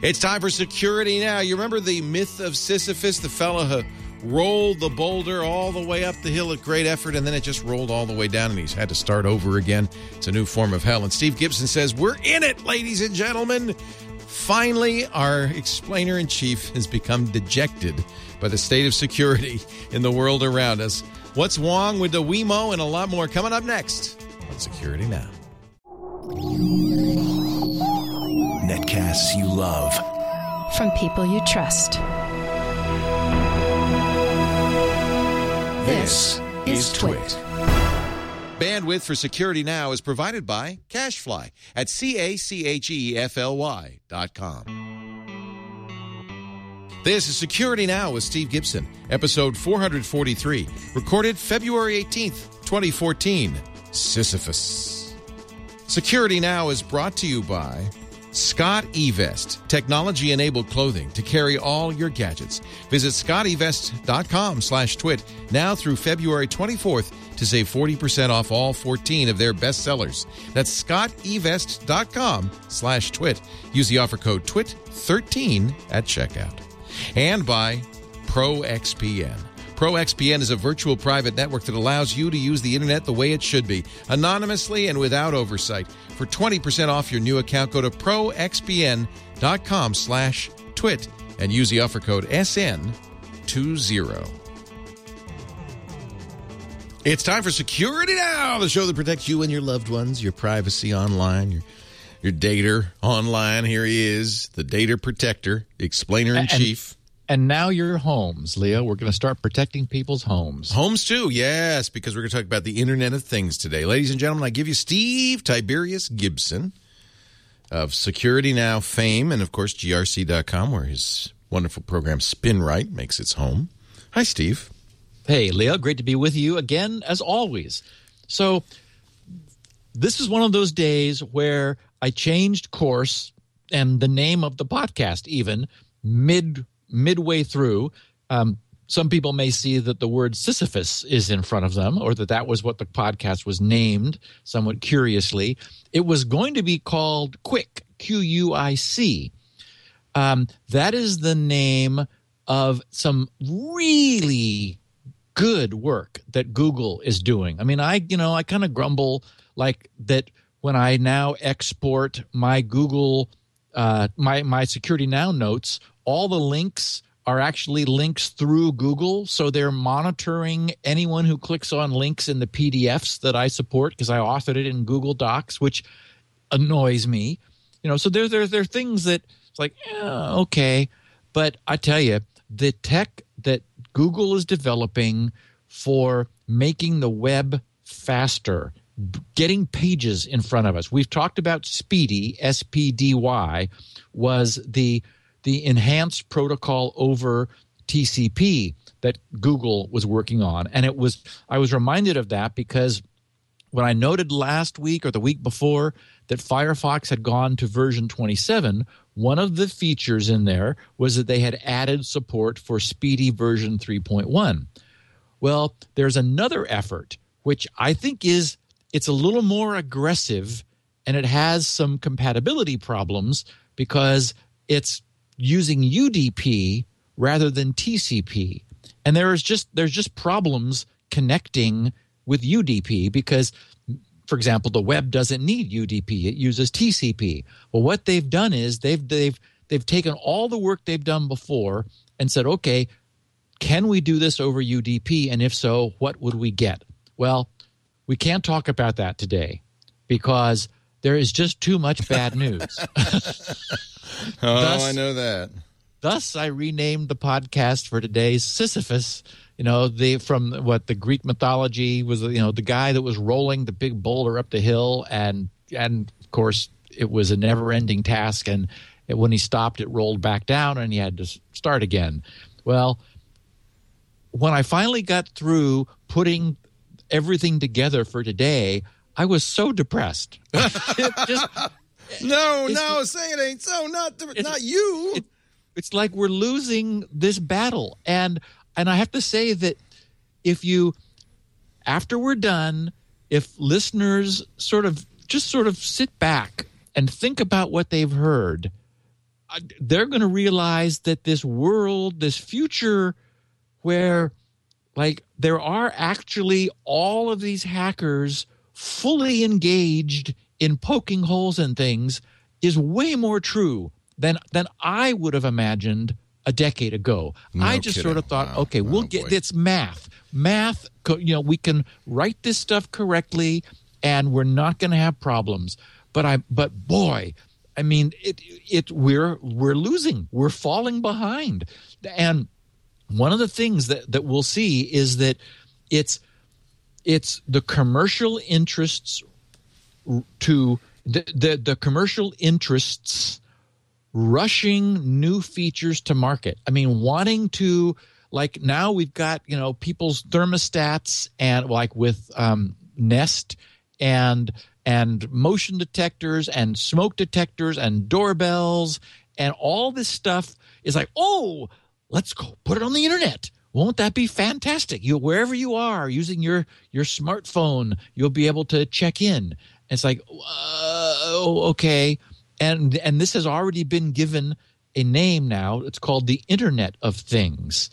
It's time for security now. You remember the myth of Sisyphus, the fellow who rolled the boulder all the way up the hill at great effort, and then it just rolled all the way down, and he's had to start over again. It's a new form of hell. And Steve Gibson says, We're in it, ladies and gentlemen. Finally, our explainer in chief has become dejected by the state of security in the world around us. What's wrong with the Wemo and a lot more coming up next on Security Now. Netcasts you love. From people you trust. This is Twit. Bandwidth for Security Now is provided by CacheFly at C-A-C-H-E-F-L-Y dot com. This is Security Now with Steve Gibson, episode 443, recorded February 18th, 2014. Sisyphus. Security Now is brought to you by Scott eVest, technology enabled clothing to carry all your gadgets. Visit scottevest.com slash twit now through February 24th to save 40% off all 14 of their best sellers. That's scottevest.com slash twit. Use the offer code TWIT13 at checkout. And by ProXPN. ProXPN is a virtual private network that allows you to use the internet the way it should be, anonymously and without oversight. For 20% off your new account, go to proxpn.com slash twit and use the offer code SN20. It's time for Security Now, the show that protects you and your loved ones, your privacy online, your your dater online. Here he is, the data protector, explainer in chief. And now your homes, Leo. We're going to start protecting people's homes. Homes too, yes, because we're going to talk about the Internet of Things today. Ladies and gentlemen, I give you Steve Tiberius Gibson of Security Now fame and, of course, GRC.com, where his wonderful program SpinRite makes its home. Hi, Steve. Hey, Leo. Great to be with you again, as always. So, this is one of those days where I changed course and the name of the podcast, even mid midway through. Um, some people may see that the word Sisyphus is in front of them, or that that was what the podcast was named, somewhat curiously. It was going to be called QUIC, Q U I C. Um, that is the name of some really good work that Google is doing. I mean, I, you know, I kind of grumble like that when I now export my Google, uh, my, my Security Now notes all the links are actually links through Google. So they're monitoring anyone who clicks on links in the PDFs that I support because I authored it in Google Docs, which annoys me. You know, so there, there, there are things that it's like, yeah, okay. But I tell you, the tech that Google is developing for making the web faster, getting pages in front of us. We've talked about SPDY, S P D Y, was the the enhanced protocol over TCP that Google was working on. And it was, I was reminded of that because when I noted last week or the week before that Firefox had gone to version 27, one of the features in there was that they had added support for SPDY version 3.1. Well, there's another effort which I think is it's a little more aggressive and it has some compatibility problems because it's using UDP rather than TCP. And there's just there's just problems connecting with UDP because for example, the web doesn't need UDP. It uses TCP. Well, what they've done is they've they've they've taken all the work they've done before and said, "Okay, can we do this over UDP and if so, what would we get?" Well, we can't talk about that today because there is just too much bad news. oh, thus, I know that. Thus, I renamed the podcast for today Sisyphus. You know, the from what the Greek mythology was. You know, the guy that was rolling the big boulder up the hill, and and of course, it was a never-ending task. And it, when he stopped, it rolled back down, and he had to start again. Well, when I finally got through putting everything together for today, I was so depressed. just, no, no, say it ain't so. Not not you. It, it's like we're losing this battle, and and I have to say that if you, after we're done, if listeners sort of just sort of sit back and think about what they've heard, uh, they're going to realize that this world, this future where like there are actually all of these hackers fully engaged in poking holes in things is way more true than than I would have imagined a decade ago. No I just sort of thought, Wow. okay, we'll Oh, get boy. it's math. Math, you know, we can write this stuff correctly and we're not going to have problems. But I but boy, I mean, it it we're we're losing. We're falling behind. And one of the things that that we'll see is that it's it's the commercial interests to the, the, the commercial interests rushing new features to market. I mean, wanting to like now we've got you know people's thermostats and like with um, Nest and and motion detectors and smoke detectors and doorbells and all this stuff is like oh let's go put it on the internet won't that be fantastic? You wherever you are using your your smartphone you'll be able to check in. It's like uh, okay. And and this has already been given a name now. It's called the internet of things.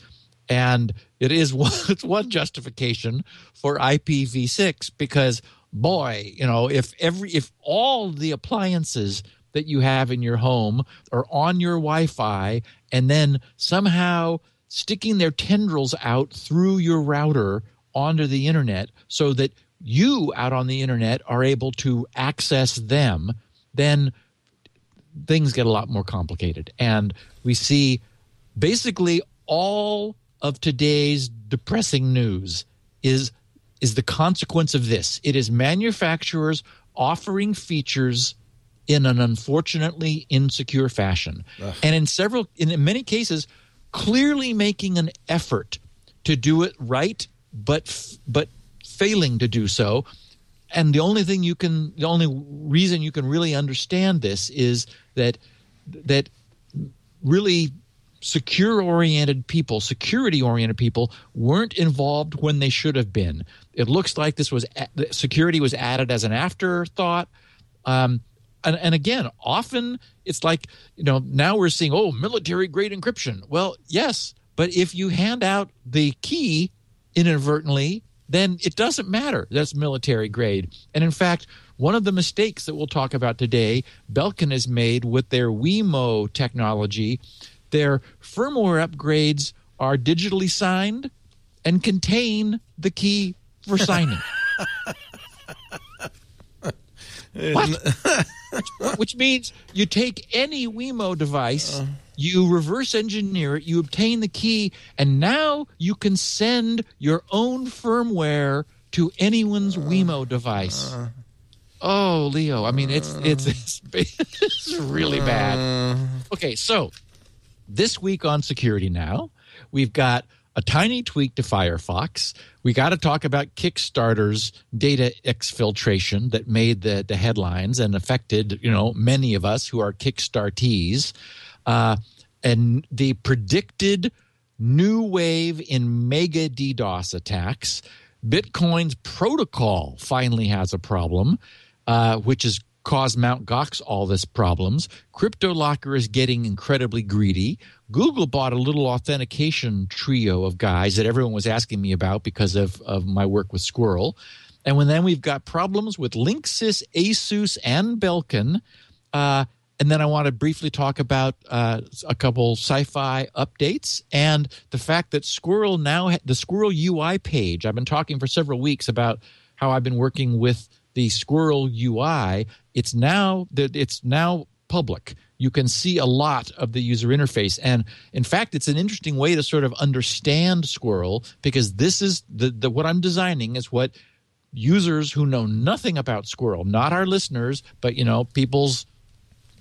And it is one, it's one justification for IPv6 because boy you know if every if all the appliances that you have in your home are on your Wi-Fi and then somehow sticking their tendrils out through your router onto the internet so that you out on the internet are able to access them then things get a lot more complicated. And we see basically all of today's depressing news is is the consequence of this. It is manufacturers offering features in an unfortunately insecure fashion. And in several in many cases clearly making an effort to do it right but but failing to do so. And the only thing you can the only reason you can really understand this is that that really secure oriented people security oriented people weren't involved when they should have been. It looks like this was security was added as an afterthought. Um, and, and again often it's like you know now we're seeing oh military grade encryption well yes but if you hand out the key inadvertently then it doesn't matter. That's military grade. And in fact, one of the mistakes that we'll talk about today, Belkin has made with their Wemo technology, their firmware upgrades are digitally signed and contain the key for signing. what? which, means you take any Wemo device, uh. you reverse engineer it, you obtain the key, and now you can send your own firmware to anyone's uh. Wemo device. Uh. Oh, Leo! I mean, it's it's it's, it's really bad. Okay, so this week on Security Now, we've got a tiny tweak to Firefox. We got to talk about Kickstarter's data exfiltration that made the, the headlines and affected, you know, many of us who are Kickstartees. Uh, and the predicted new wave in mega DDoS attacks. Bitcoin's protocol finally has a problem, uh, which has caused Mt. Gox all this problems. CryptoLocker is getting incredibly greedy. Google bought a little authentication trio of guys that everyone was asking me about because of, of my work with Squirrel. And when then we've got problems with Linksys, Asus, and Belkin. Uh, and then I want to briefly talk about uh, a couple sci-fi updates and the fact that Squirrel now ha- the Squirrel UI page. I've been talking for several weeks about how I've been working with the Squirrel UI. It's now that it's now public. You can see a lot of the user interface, and in fact, it's an interesting way to sort of understand Squirrel because this is the, the what I'm designing is what users who know nothing about Squirrel, not our listeners, but you know people's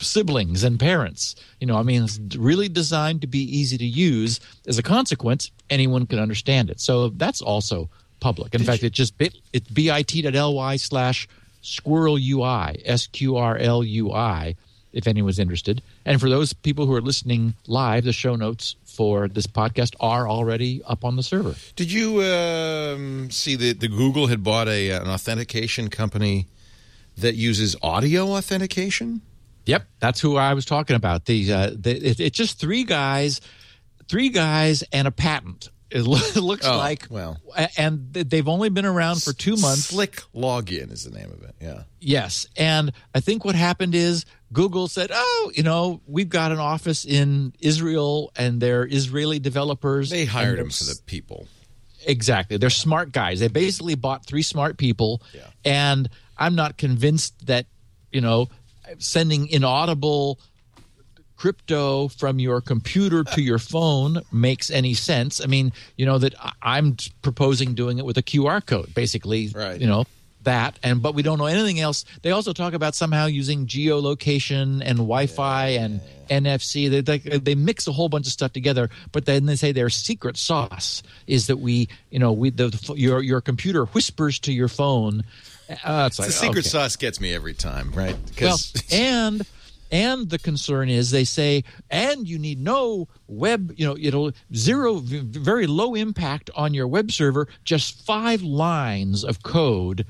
siblings and parents. You know, I mean, it's really designed to be easy to use. As a consequence, anyone can understand it. So that's also public. In fact, it just bit it's bit.ly slash squirrel UI, S Q R L U I, if anyone's interested. And for those people who are listening live, the show notes for this podcast are already up on the server. Did you um, see that the Google had bought a an authentication company that uses audio authentication? Yep, that's who I was talking about. The, uh, the it, it's just three guys, three guys and a patent. It lo- looks Oh, like well. and they've only been around for two months. Slick Login is the name of it. Yeah. Yes, and I think what happened is Google said, "Oh, you know, we've got an office in Israel, and they're Israeli developers. They hired them for the people. Exactly. They're smart guys. They basically bought three smart people. Yeah. And I'm not convinced that, you know, sending inaudible crypto from your computer to your phone makes any sense. I mean, you know, that I'm proposing doing it with a QR code, basically, Right. you know, that and but we don't know anything else. They also talk about somehow using geolocation and Wi-Fi and NFC. They, they they mix a whole bunch of stuff together, but then they say their secret sauce is that we, you know, we the, the your your computer whispers to your phone. Uh, it's like, the secret okay. sauce gets me every time, right? Well, Because and and the concern is they say, and you need no web, you know, it'll zero, very low impact on your web server. Just five lines of code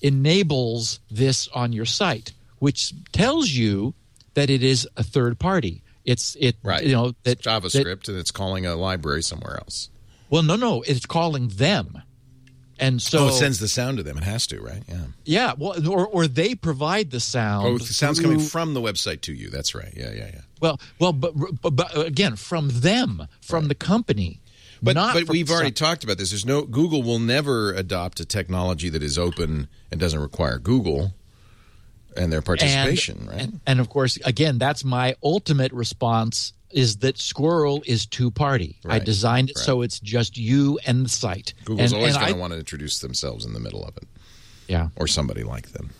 enables this on your site, which tells you that it is a third party. It's it, right, You know that It's JavaScript, and it's calling a library somewhere else. well, no, no, it's calling them, and so oh, it sends the sound to them. It has to, right? Yeah. yeah, well, or or they provide the sound. Oh, the sound's coming from the website to you. That's right. Yeah, yeah, yeah. Well, well, but, but, but again, from them, from the company, But not but we've already some- talked about this. There's no Google will never adopt a technology that is open and doesn't require Google and their participation, and, right? And, and of course, again, that's my ultimate response: is that Squirrel is two party. I designed it right. so it's just you and the site. Google's and, always going to want to introduce themselves in the middle of it, Yeah, or somebody like them.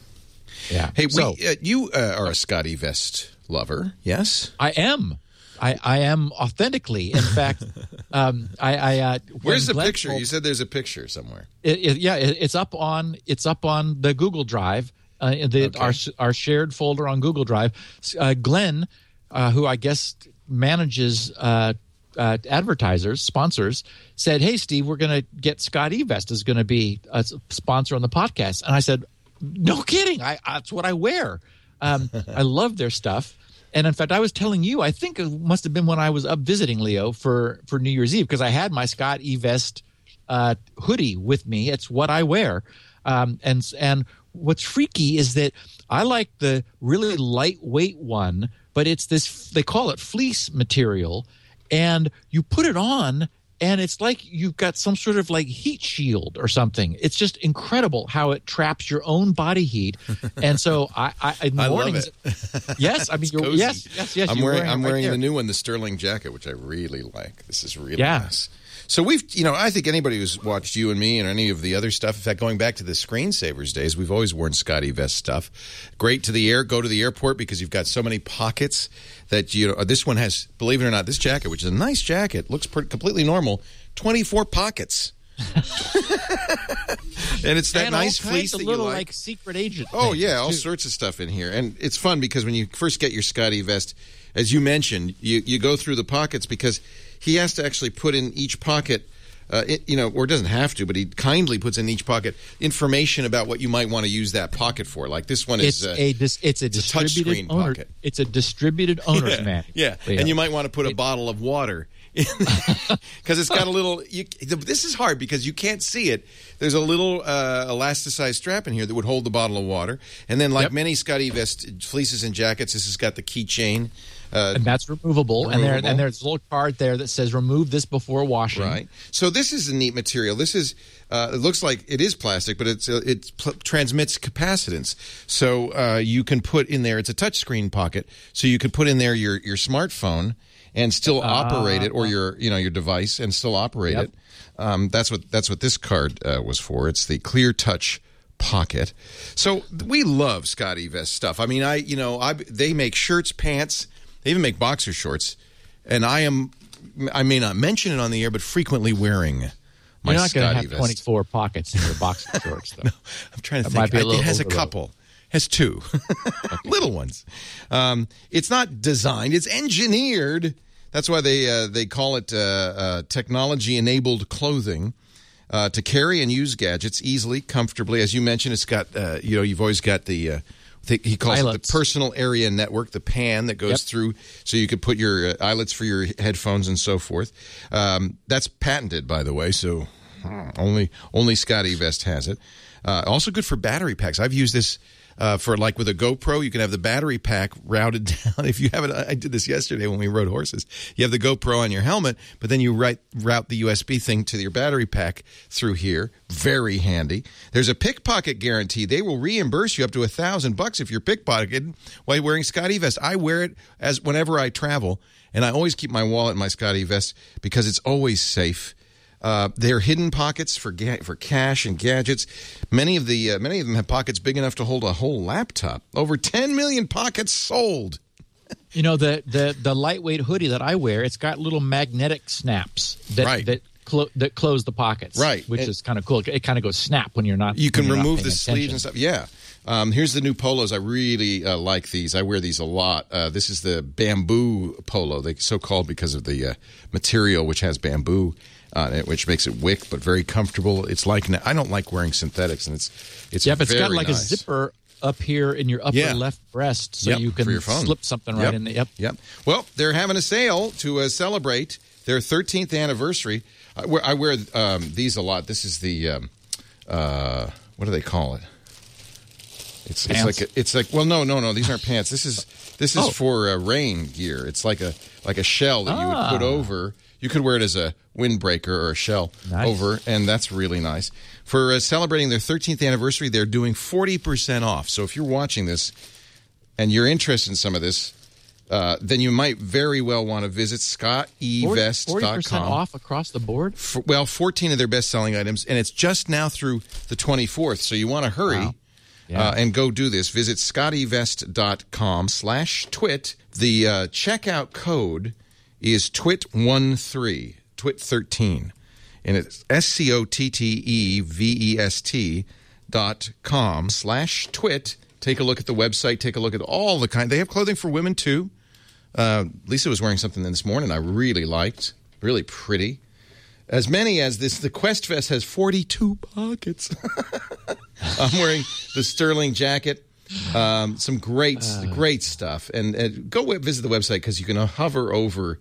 yeah. Hey, so we, uh, you uh, are a Scotty Vest lover, yes? I am. I, I am authentically. In fact, um, I, I uh, Where's the Glenn picture? told- You said there's a picture somewhere. It, it, yeah, it, it's up on it's up on the Google Drive, uh, the, Okay. our our shared folder on Google Drive. Uh, Glenn, uh, who I guess manages uh, uh, advertisers, sponsors, said, "Hey, Steve, we're going to get Scott Evest is going to be a sponsor on the podcast." And I said, "No kidding! I, that's what I wear. Um, I love their stuff." And in fact, I was telling you, I think it must have been when I was up visiting Leo for for New Year's Eve because I had my Scott Evest uh, hoodie with me. It's what I wear. Um, and and what's freaky is that I like the really lightweight one, but it's this they call it fleece material, and you put it on. And it's like you've got some sort of like heat shield or something. It's just incredible how it traps your own body heat. And so I, I in the I love mornings, yes, I mean, yes, yes, yes. I'm you're wearing, it I'm right wearing there. the new one, the Sterling jacket, which I really like. This is really Yeah. nice. So we've, you know, I think anybody who's watched you and me and any of the other stuff, in fact, going back to the screensavers days, we've always worn Scotty Vest stuff. Great to the air, go to the airport because you've got so many pockets that you know. This one has, believe it or not, this jacket, which is a nice jacket, looks per- completely normal, 24 pockets. and it's that and nice fleece that little you like secret agent. Oh yeah, all too. sorts of stuff in here, and it's fun because when you first get your Scotty vest, as you mentioned, you you go through the pockets because he has to actually put in each pocket. Uh, it, you know, or doesn't have to, but he kindly puts in each pocket information about what you might want to use that pocket for. Like this one It's is uh, a dis, it's a a distributed touchscreen owner. pocket. It's a distributed owner's yeah, yeah, Leo. and you might want to put a bottle of water because it's got a little. You, this is hard because you can't see it. There's a little uh, elasticized strap in here that would hold the bottle of water, and then like Yep. many Scotty vest fleeces and jackets, this has got the keychain. Uh, and that's removable. And there and there's a little card there that says remove this before washing. Right. So this is a neat material. This is. Uh, it looks like it is plastic, but it's uh, it pl- transmits capacitance. So uh, you can put in there. It's a touchscreen pocket, so you could put in there your your smartphone and still operate it, or your you know your device and still operate Yep. it. Um, that's what that's what this card uh, was for. It's the Clear Touch pocket. So we love Scotty Vest stuff. I mean, I you know I they make shirts, pants, they even make boxer shorts, and I am I may not mention it on the air, but frequently wearing my You're not going to have vest. 24 pockets in your boxing shorts, though. I'm trying to That think. it has a couple. Has two little ones. Um, it's not designed. It's engineered. That's why they uh, they call it uh, uh, technology enabled clothing. Uh, to carry and use gadgets easily, comfortably, as you mentioned, it's got uh, you know you've always got the he calls it the personal area network, the PAN that goes Yep. through, so you could put your uh, eyelets for your headphones and so forth. Um, that's patented, by the way, so hmm, only only Scotty Vest has it. Uh, also good for battery packs. I've used this. Uh, for like with a GoPro, you can have the battery pack routed down. If you have it, I did this yesterday when we rode horses. You have the GoPro on your helmet, but then you write, route the USB thing to your battery pack through here. Very handy. There's a pickpocket guarantee. They will reimburse you up to a thousand bucks if you're pickpocketed while wearing Scotty vest. I wear it as whenever I travel, and I always keep my wallet in my Scotty vest because it's always safe. Uh, they're hidden pockets for ga- for cash and gadgets. Many of the uh, many of them have pockets big enough to hold a whole laptop. Over 10 million pockets sold. You know the the the lightweight hoodie that I wear, it's got little magnetic snaps that Right. that clo- that close the pockets, Right. Which And- is kind of cool. It kind of goes snap when you're not. You can when you're not remove the sleeves and stuff. Yeah. Um, here's the new polos. I really uh, like these. I wear these a lot. Uh, this is the bamboo polo. They so called because of the uh, material, which has bamboo on it, which makes it wick but very comfortable. It's like I don't like wearing synthetics, and it's it's Yeah, but it's got like nice. a zipper up here in your upper Yeah. left breast, so Yep, you can slip something right Yep. in. The, yep. Yep. Well, they're having a sale to uh, celebrate their 13th anniversary. I wear, I wear um, these a lot. This is the um, uh, what do they call it? It's, it's like a, it's like well no no no these aren't pants. This is this is Oh. for uh, rain gear. It's like a like a shell that you would put Ah. over. You could wear it as a windbreaker or a shell Nice. over, and that's really nice. For uh, celebrating their 13th anniversary, they're doing 40% off. So if you're watching this and you're interested in some of this, uh, then you might very well want to visit scottevest.com. percent off across the board. F- well, 14 of their best selling items, and it's just now through the 24th. So you want to hurry Wow. Yeah. uh, and go do this. Visit scottevest.com slash twit. The uh, checkout code is twit13, twit13. And it's S C O T T E V E S T dot com slash twit. Take a look at the website. Take a look at all the kind. They have clothing for women too. Uh, Lisa was wearing something this morning I really liked. Really pretty. As many as this, the Quest Vest has 42 pockets. I'm wearing the Sterling jacket. Um, some great, great stuff. And, and go visit the website because you can hover over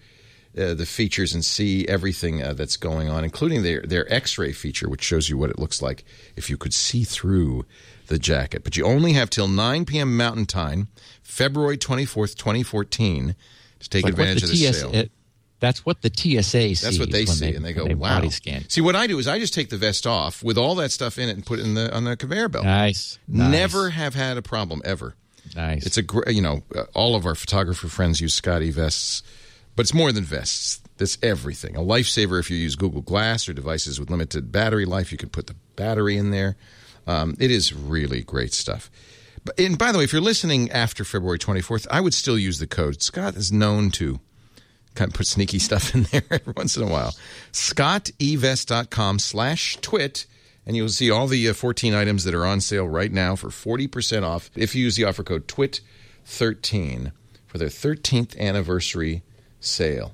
uh, the features and see everything uh, that's going on, including their their X-ray feature, which shows you what it looks like if you could see through the jacket. But you only have till 9 p.m. Mountain Time, February 24th, 2014, to take Like advantage of the TS sale. it- that's what the TSA sees. That's what they see, and they go, when "Wow!" Body scan. See, what I do is I just take the vest off with all that stuff in it and put it in the on the conveyor belt. Nice. nice. Never have had a problem ever. Nice. It's a great. you know uh, all of our photographer friends use Scotty vests, but it's more than vests. That's everything. A lifesaver if you use Google Glass or devices with limited battery life. You can put the battery in there. Um, it is really great stuff. But, and by the way, if you're listening after February 24th, I would still use the code. Scott is known to kind of put sneaky stuff in there every once in a while. ScottEvest.com slash twit. And you'll see all the uh, 14 items that are on sale right now for 40% off if you use the offer code TWIT13 for their 13th anniversary sale.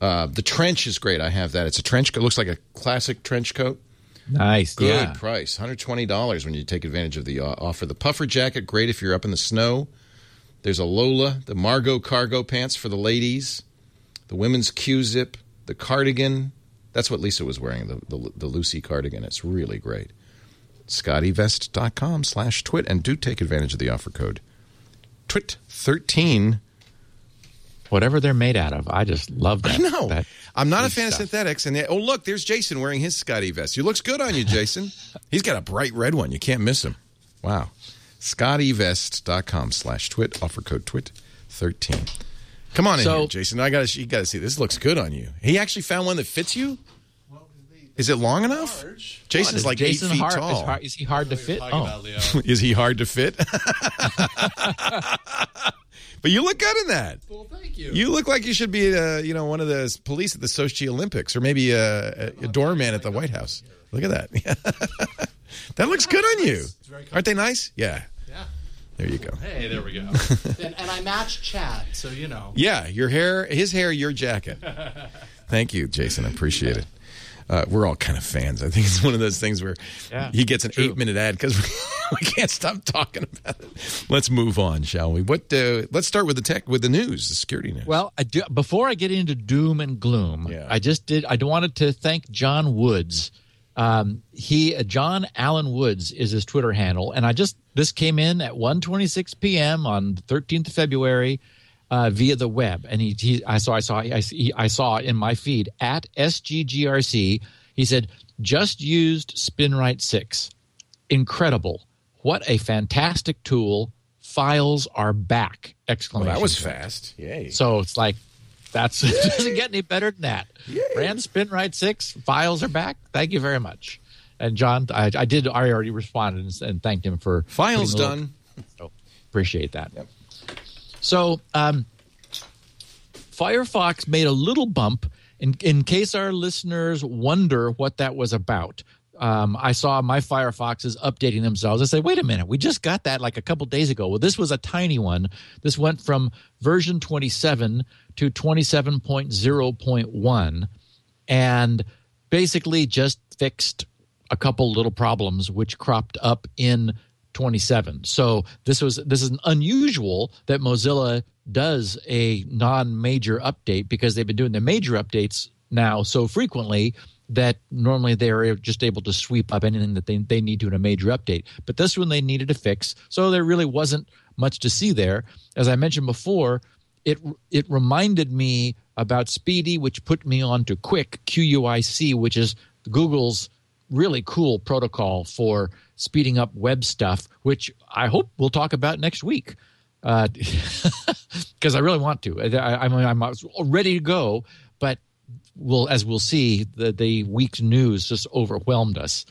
Uh, the trench is great. I have that. It's a trench coat. looks like a classic trench coat. nice. Good Yeah. price, hundred twenty dollars when you take advantage of the uh, offer. The puffer jacket, great if you're up in the snow. There's a Lola, the Margot cargo pants for the ladies, the women's Q-zip, the cardigan. That's what Lisa was wearing, the the, the Lucy cardigan. It's really great. ScottyVest.com slash twit and do take advantage of the offer code twit thirteen. Whatever they're made out of, I just love that. No, that I'm not a fan of synthetics. And they- oh, look, there's Jason wearing his Scotty vest. He looks good on you, Jason. He's got a bright red one. You can't miss him. Wow. ScottyVest.com slash twit. Offer code twit 13. Come on in here, Jason. I got to you got to see this. Looks good on you. He actually found one that fits you. Is it long enough? Jason's Is like Jason eight feet hard, tall. Is, hard, is he hard to fit? Oh, about Is he hard to fit? but you look good in that. Well, thank you. You look like you should be, uh, you know, one of the police at the Sochi Olympics, or maybe a, a, a doorman at the White House. Look at that. that looks good on you. Aren't they nice? Yeah. Yeah. There you go. Hey, there we go. and, and I match Chad, so you know. Yeah, your hair, his hair, your jacket. Thank you, Jason. I appreciate it. Uh, we're all kind of fans. I think it's one of those things where Yeah, he gets an true. eight minute ad because we, we can't stop talking about it. Let's move on, shall we? What? Uh, let's start with the tech, with the news, the security news. Well, I do, before I get into doom and gloom, Yeah. I just did. I wanted to thank John Woods. Um, he uh, John Allen Woods is his Twitter handle, and I just this came in at 1:26 p.m. on the 13th of February uh, via the web, and he, he I saw I saw I, he, I saw in my feed at sggrc. He said just used SpinRite six, incredible! What a fantastic tool! Files are back! Well, Exclamation! that was fast. Yay. So it's like that's it doesn't get any better than that. Rand SpinRite six files are back. Thank you very much. And John, I, I did. I already responded and, and thanked him for Files putting a little- done. So appreciate that. So um, Firefox made a little bump in in case our listeners wonder what that was about. Um, I saw my Firefoxes updating themselves. I said, wait a minute, we just got that like a couple days ago. Well, this was a tiny one. This went from version 27 to 27.0.1 and basically just fixed a couple little problems which cropped up in 27. So this was this is unusual that Mozilla does a non-major update because they've been doing the major updates now so frequently that normally they're just able to sweep up anything that they, they need to in a major update. But this one they needed to fix, so there really wasn't much to see there. As I mentioned before, it it reminded me about SPDY, which put me on to Quick QUIC, which is Google's really cool protocol for speeding up web stuff, which I hope we'll talk about next week. Uh, because I really want to. I, I mean, I'm ready to go, but we'll, as we'll see, the, the week's news just overwhelmed us.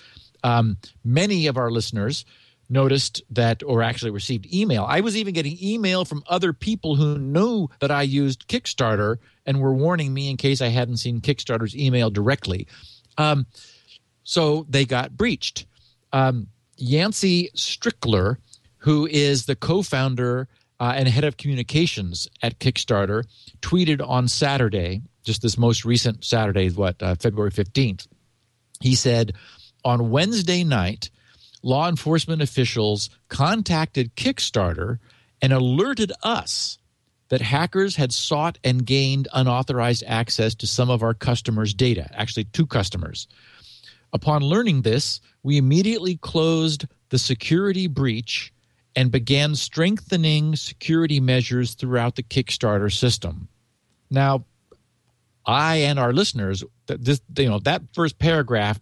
Um, many of our listeners noticed that, or actually received email. I was even getting email from other people who knew that I used Kickstarter and were warning me in case I hadn't seen Kickstarter's email directly. Um, so they got breached. Um, Yancey Strickler, who is the co-founder uh, and head of communications at Kickstarter, tweeted on Saturday, just this most recent Saturday, what uh, February fifteenth. He said, on Wednesday night, law enforcement officials contacted Kickstarter and alerted us that hackers had sought and gained unauthorized access to some of our customers' data, actually, two customers. Upon learning this, we immediately closed the security breach and began strengthening security measures throughout the Kickstarter system. Now, I and our listeners, that this, you know, that first paragraph,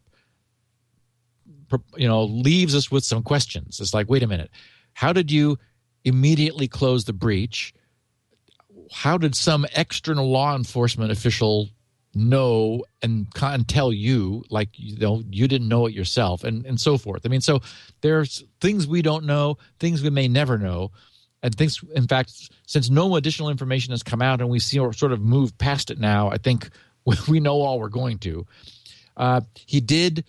you know, leaves us with some questions. It's like, wait a minute, how did you immediately close the breach? How did some external law enforcement official know and can tell you like you know you didn't know it yourself and and so forth. I mean so there's things we don't know things we may never know and things in fact since no additional information has come out and we see or sort of moved past it now i think we know all we're going to. Uh, he did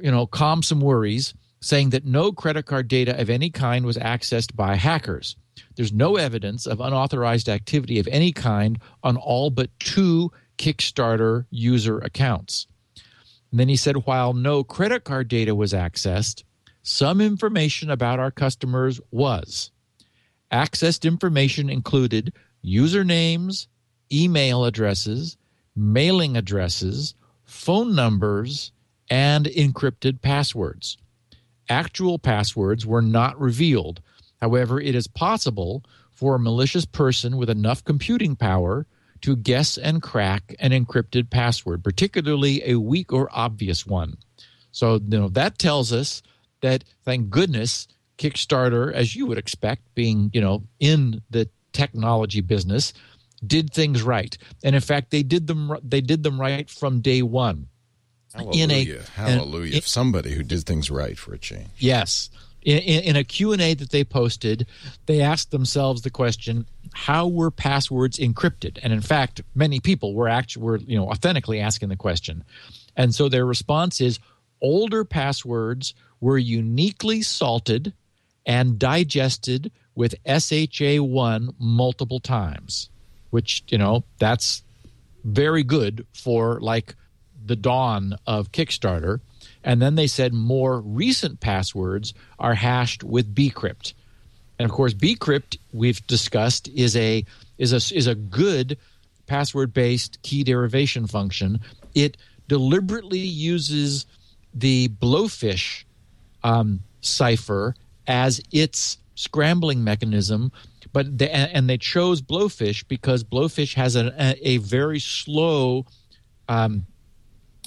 you know calm some worries saying that no credit card data of any kind was accessed by hackers there's no evidence of unauthorized activity of any kind on all but two Kickstarter user accounts. And then he said while no credit card data was accessed, some information about our customers was. Accessed information included usernames, email addresses, mailing addresses, phone numbers, and encrypted passwords. Actual passwords were not revealed. However, it is possible for a malicious person with enough computing power to guess and crack an encrypted password, particularly a weak or obvious one. So, you know, that tells us that thank goodness Kickstarter, as you would expect, being, you know, in the technology business, did things right. And in fact, they did them they did them right from day 1. Hallelujah. in a- Hallelujah. Somebody who did things right for a change. Yes. In, in, a Q&A that they posted, they asked themselves the question, how were passwords encrypted? And in fact, many people were actually were, you know, authentically asking the question. And so their response is older passwords were uniquely salted and digested with SHA1 multiple times, which, you know, that's very good for like the dawn of Kickstarter. And then they said more recent passwords are hashed with bcrypt. And of course, bcrypt we've discussed is a is a is a good password based key derivation function. It deliberately uses the blowfish um, cipher as its scrambling mechanism. But and they chose blowfish because blowfish has a, a, a very slow um,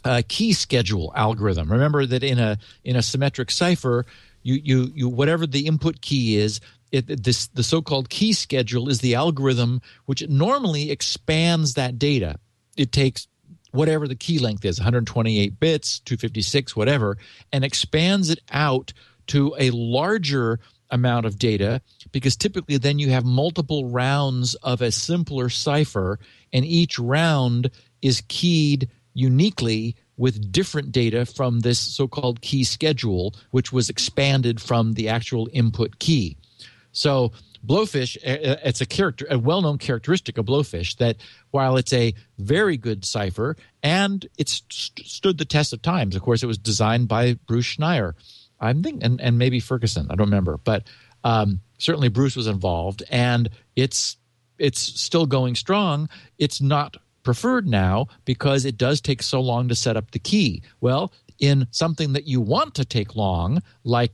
uh, key schedule algorithm. Remember that in a in a symmetric cipher, you you you whatever the input key is, it, this the so-called key schedule is the algorithm which normally expands that data. It takes whatever the key length is 128 bits 256 whatever and expands it out to a larger amount of data because typically then you have multiple rounds of a simpler cipher and each round is keyed uniquely with different data from this so-called key schedule which was expanded from the actual input key so blowfish, it's a character, a well-known characteristic of blowfish that while it's a very good cipher and it's st- stood the test of times. Of course, it was designed by Bruce Schneier, I'm think, and, and maybe Ferguson. I don't remember, but um, certainly Bruce was involved, and it's it's still going strong. It's not preferred now because it does take so long to set up the key. Well, in something that you want to take long, like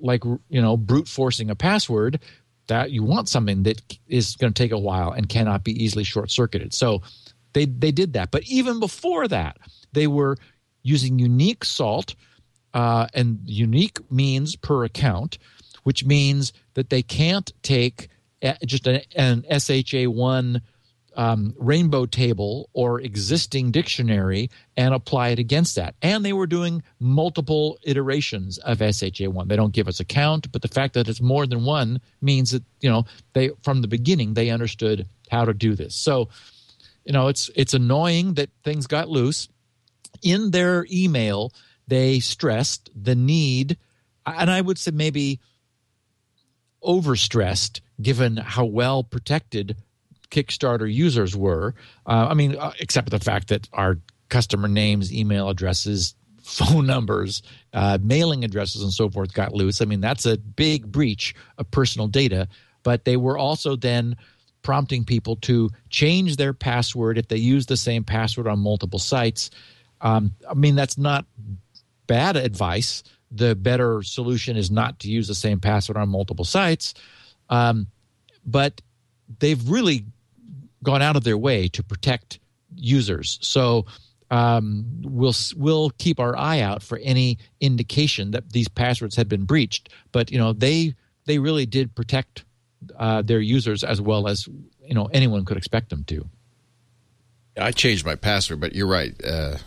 like you know brute forcing a password that you want something that is going to take a while and cannot be easily short circuited so they they did that but even before that they were using unique salt uh, and unique means per account which means that they can't take just an, an sha1 um, rainbow table or existing dictionary and apply it against that. And they were doing multiple iterations of SHA1. They don't give us a count, but the fact that it's more than one means that you know they from the beginning they understood how to do this. So you know it's it's annoying that things got loose. In their email, they stressed the need, and I would say maybe overstressed given how well protected Kickstarter users were. Uh, I mean, uh, except for the fact that our customer names, email addresses, phone numbers, uh, mailing addresses, and so forth got loose. I mean, that's a big breach of personal data. But they were also then prompting people to change their password if they use the same password on multiple sites. Um, I mean, that's not bad advice. The better solution is not to use the same password on multiple sites. Um, but they've really gone out of their way to protect users. So um, we'll we'll keep our eye out for any indication that these passwords had been breached. But you know they they really did protect uh, their users as well as you know anyone could expect them to. I changed my password, but you're right. Uh,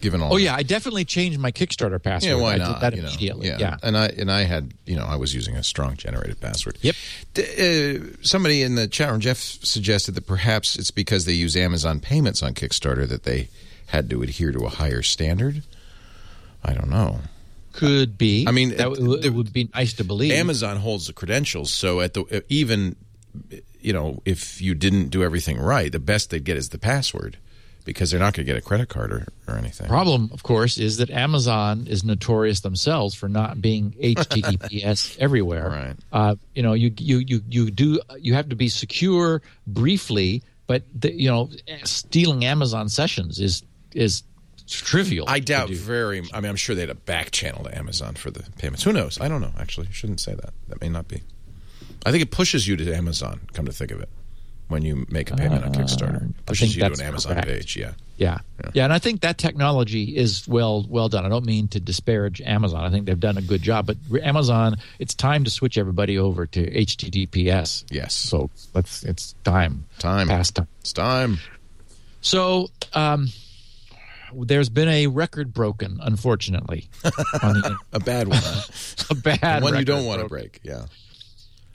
given all. Oh yeah, I definitely changed my Kickstarter password. Yeah, why I not? did that you know, immediately. Yeah. yeah. and I and I had you know I was using a strong generated password. Yep. D- uh, somebody in the chat room, Jeff, suggested that perhaps it's because they use Amazon payments on Kickstarter that they had to adhere to a higher standard. I don't know. Could be. I mean, that w- it would be nice to believe. Amazon holds the credentials, so at the even you know if you didn't do everything right, the best they'd get is the password because they're not going to get a credit card or, or anything. Problem, of course, is that Amazon is notorious themselves for not being HTTPS everywhere. Right. Uh, you know, you you you you do you have to be secure briefly, but the, you know, stealing Amazon sessions is is trivial. I doubt do. very. I mean, I'm sure they had a back channel to Amazon for the payments. Who knows? I don't know. Actually, shouldn't say that. That may not be. I think it pushes you to Amazon. Come to think of it, when you make a payment on Kickstarter, Uh, pushes you to an Amazon correct. page. Yeah. Yeah. yeah, and I think that technology is well well done. I don't mean to disparage Amazon. I think they've done a good job, but Amazon, it's time to switch everybody over to HTTPS. Yes. So let's it's time. Time. Past time. It's time. So um, there's been a record broken, unfortunately, on the, A bad one. a bad one you don't want to break. Yeah.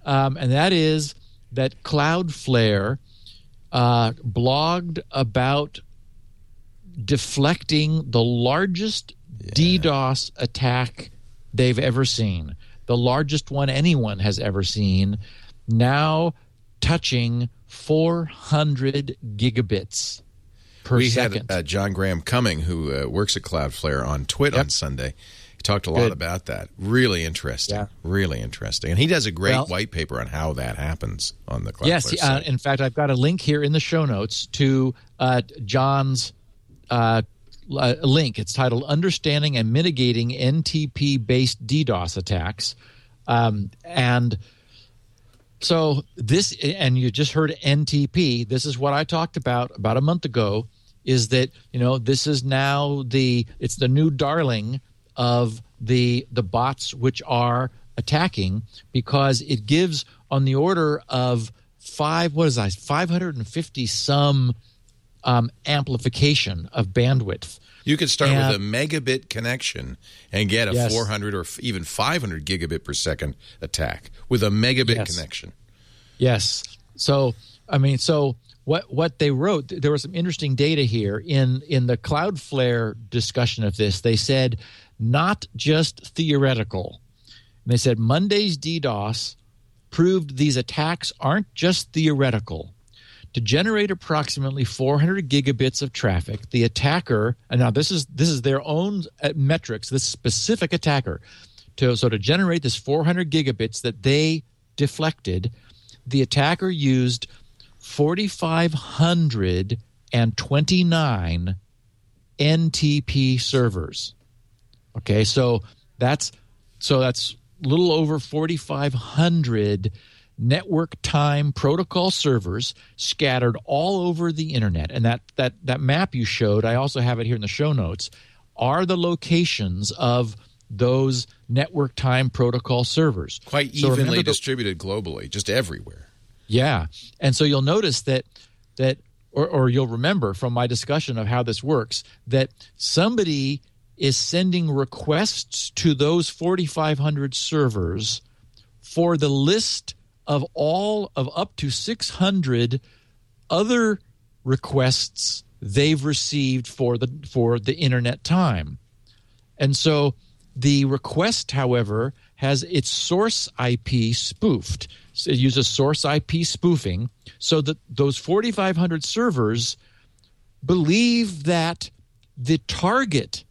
um, and that is that Cloudflare uh, blogged about deflecting the largest DDoS attack they've ever seen, the largest one anyone has ever seen, now touching 400 gigabits per we second. had uh, John Graham Cumming, who uh, works at Cloudflare, on Twit on Sunday. He talked a lot Good. about that. Really interesting. Yeah. Really interesting. And he does a great Well- white paper on how that happens on the Cloudflare yes, uh, in fact, I've got a link here in the show notes to uh, John's uh, link. It's titled "Understanding and Mitigating NTP-based DDoS Attacks," um, and so this, and you just heard NTP. This is what I talked about about a month ago. Is that you know this is now the it's the new darling of the the bots which are attacking because it gives on the order of five what is that five hundred and fifty some um, amplification of bandwidth. You could start And- with a megabit connection and get a Yes. 400 or f- even 500 gigabit per second attack with a megabit Yes. connection. Yes. So I mean, so what what they wrote, there was some interesting data here in in the Cloudflare discussion of this. They said not just theoretical. And They said Monday's DDoS proved these attacks aren't just theoretical. To generate approximately 400 gigabits of traffic, the attacker, and now this is this is their own uh, metrics. This specific attacker, to so to generate this 400 gigabits that they deflected, the attacker used 4,529 NTP servers. Okay, so that's so that's a little over 4,500 network time protocol servers scattered all over the internet. And that that that map you showed, I also have it here in the show notes, are the locations of those network time protocol servers. Quite So evenly the- distributed globally, just everywhere. yeah, and so you'll notice that that, or, or you'll remember from my discussion of how this works that somebody is sending requests to those 4,500 servers for the list of all of up to 600 other requests they've received for the for the internet time. And so the request, however, has its source IP spoofed. So it uses source IP spoofing so that those 4,500 servers believe that the target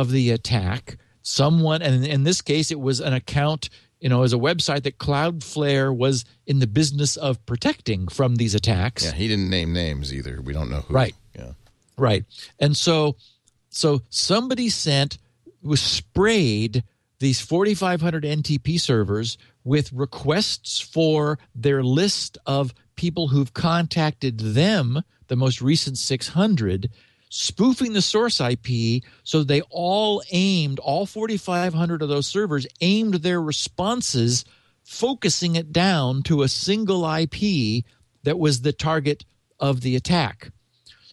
of the attack, someone, and in this case, it was an account, you know, as a website that Cloudflare was in the business of protecting from these attacks. Yeah, he didn't name names either. We don't know who. Right. Yeah. Right. And so so somebody sent was sprayed these 4500 NTP servers with requests for their list of people who've contacted them, the most recent 600, spoofing the source IP so they all aimed all 4500 of those servers aimed their responses focusing it down to a single IP that was the target of the attack.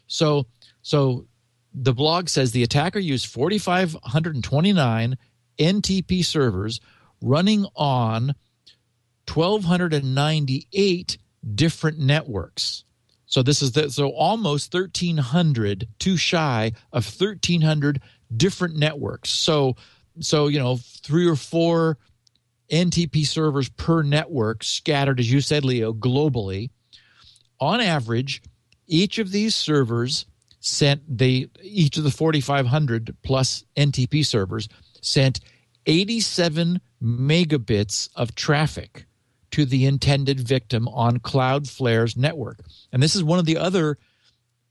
So so the blog says the attacker used 4529 NTP servers running on 1298 different networks. So this is the, so almost 1300 too shy of 1300 different networks. So so you know three or four NTP servers per network scattered as you said Leo globally. On average, each of these servers sent they each of the 4500 plus NTP servers sent 87 megabits of traffic to the intended victim on Cloudflare's network. And this is one of the other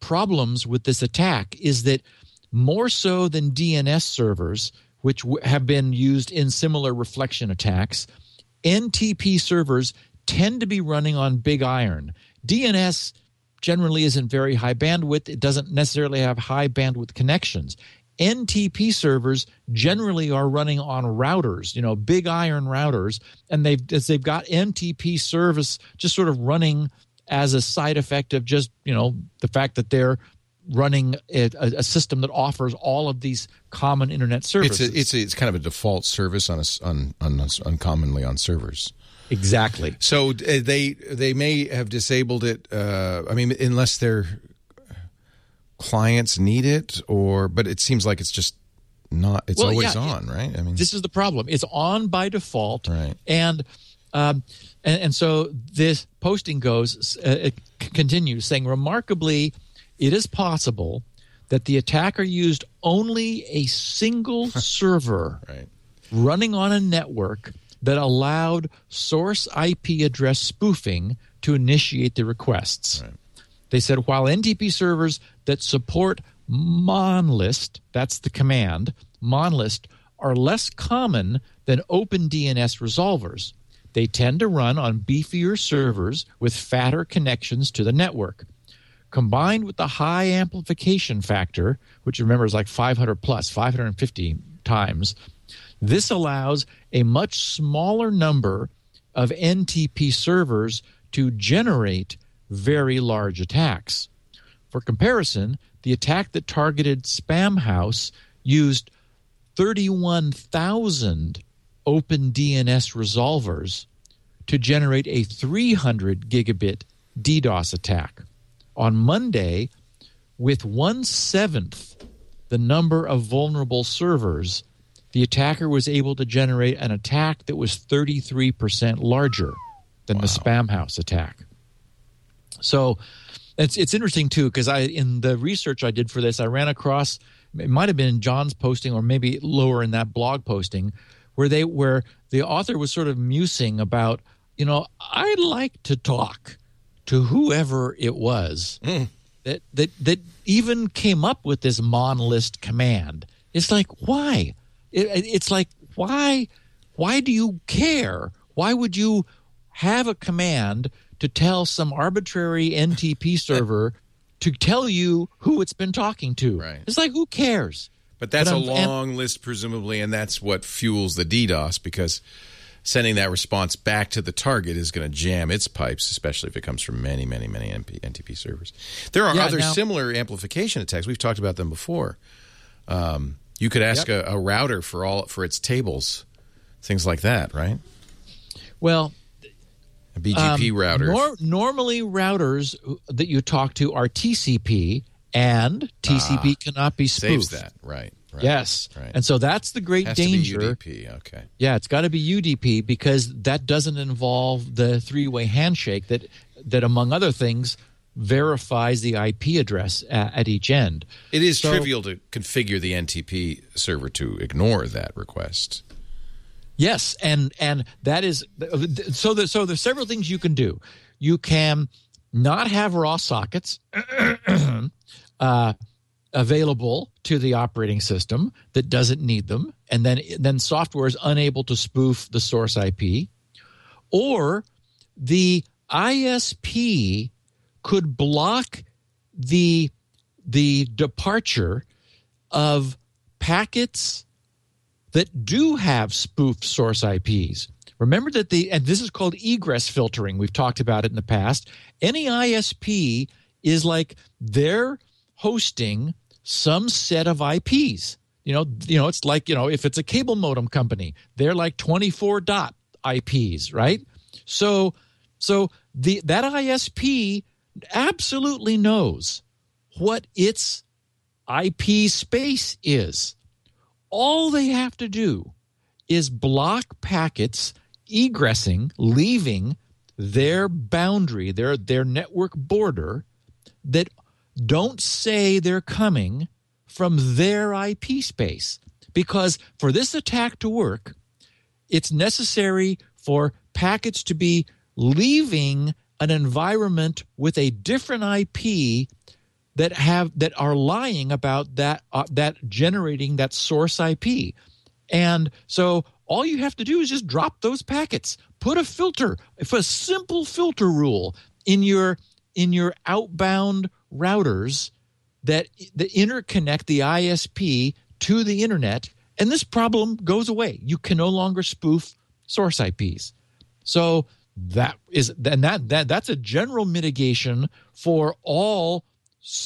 problems with this attack is that more so than DNS servers which have been used in similar reflection attacks, NTP servers tend to be running on big iron. DNS generally isn't very high bandwidth. It doesn't necessarily have high bandwidth connections. NTP servers generally are running on routers, you know, big iron routers, and they've as they've got NTP service just sort of running as a side effect of just you know the fact that they're running a, a system that offers all of these common internet It's services. a, it's a, it's kind of a default service on us on on uncommonly on servers. exactly. So uh, they they may have disabled it. Uh, I mean, unless their clients need it, or but it seems like it's just not. It's Well, always yeah, on, right? I mean, this is the problem. It's on by default, Right. And um, and, and so this posting goes uh, it c- continues saying remarkably, it is possible that the attacker used only a single server Right. running on a network that allowed source IP address spoofing to initiate the requests. They said while NTP servers that support monlist, that's the command, monlist, are less common than OpenDNS resolvers. They tend to run on beefier servers with fatter connections to the network. Combined with the high amplification factor, which remember is like 500 plus, 550 times, this allows a much smaller number of NTP servers to generate very large attacks. For comparison, the attack that targeted Spamhaus used 31,000 OpenDNS resolvers to generate a 300 gigabit DDoS attack. On Monday, with one seventh the number of vulnerable servers, the attacker was able to generate an attack that was 33% larger than the Spamhaus attack. So it's it's interesting too because I in the research I did for this I ran across it might have been John's posting or maybe lower in that blog posting where they where the author was sort of musing about you know I'd like to talk to whoever it was mm. that that that even came up with this monlist command. It's like why? It, it's like why why do you care? Why would you have a command to tell some arbitrary NTP server to tell you who it's been talking to? Right. It's like who cares? But that's But a I'm- and- long list, presumably, and that's what fuels the DDoS because sending that response back to the target is going to jam its pipes, especially if it comes from many, many, many NP, NTP servers. There are Yeah, other now- similar amplification attacks. We've talked about them before. Um, you could ask a, a router for all for its tables, things like that, right? Well, A BGP Um, router. Nor- normally, routers that you talk to are TCP, and TCP cannot be spoofed. Ah, saves that, right? right Yes, right. and so that's the great Has danger. to be UDP. Okay. Yeah, it's got to be UDP because that doesn't involve the three-way handshake that that among other things verifies the IP address at, at each end. It is So- trivial to configure the NTP server to ignore that request. Yes, and and that is so. The, so there's several things you can do. You can not have raw sockets uh, available to the operating system that doesn't need them, and then then software is unable to spoof the source IP, or the ISP could block the the departure of packets that do have spoofed source IPs. Remember that the and this is called egress filtering. We've talked about it in the past. Any ISP is like they're hosting some set of IPs. You know, you know, it's like, you know, if it's a cable modem company, they're like 24 dot IPs, right? So so the that ISP absolutely knows what its IP space is all they have to do is block packets egressing, leaving their boundary, their their network border that don't say they're coming from their IP space. Because for this attack to work, it's necessary for packets to be leaving an environment with a different IP that have that are lying about that uh, that generating that source IP. And so all you have to do is just drop those packets. Put a filter, if a simple filter rule in your in your outbound routers that that interconnect the ISP to the internet and this problem goes away. You can no longer spoof source IPs. So that is and that that that's a general mitigation for all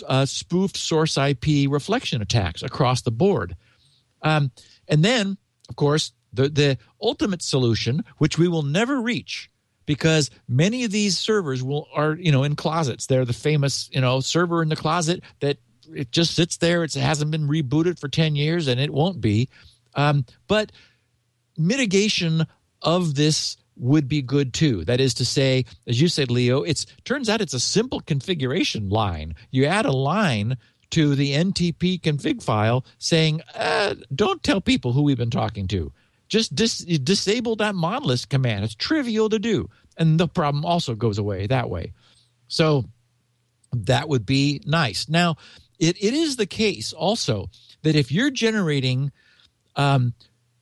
uh, spoofed source IP reflection attacks across the board. Um, and then, of course, the the ultimate solution, which we will never reach, because many of these servers will are you know in closets. They're the famous you know server in the closet that it just sits there. It hasn't been rebooted for ten years, and it won't be. Um, but mitigation of this would be good too. That is to say, as you said, Leo, it's turns out it's a simple configuration line. You add a line to the NTP config file saying, uh, "Don't tell people who we've been talking to. Just dis- disable that monlist command. It's trivial to do, and the problem also goes away that way." So that would be nice. Now, it, it is the case also that if you're generating um,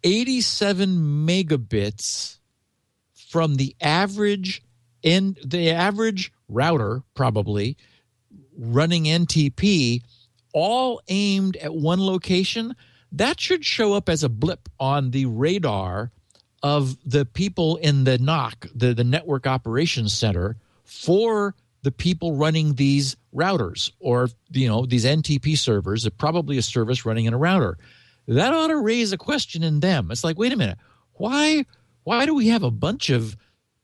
87 megabits from the average and the average router probably running NTP all aimed at one location that should show up as a blip on the radar of the people in the NOC the, the network operations center for the people running these routers or you know these NTP servers probably a service running in a router. That ought to raise a question in them. It's like wait a minute why why do we have a bunch of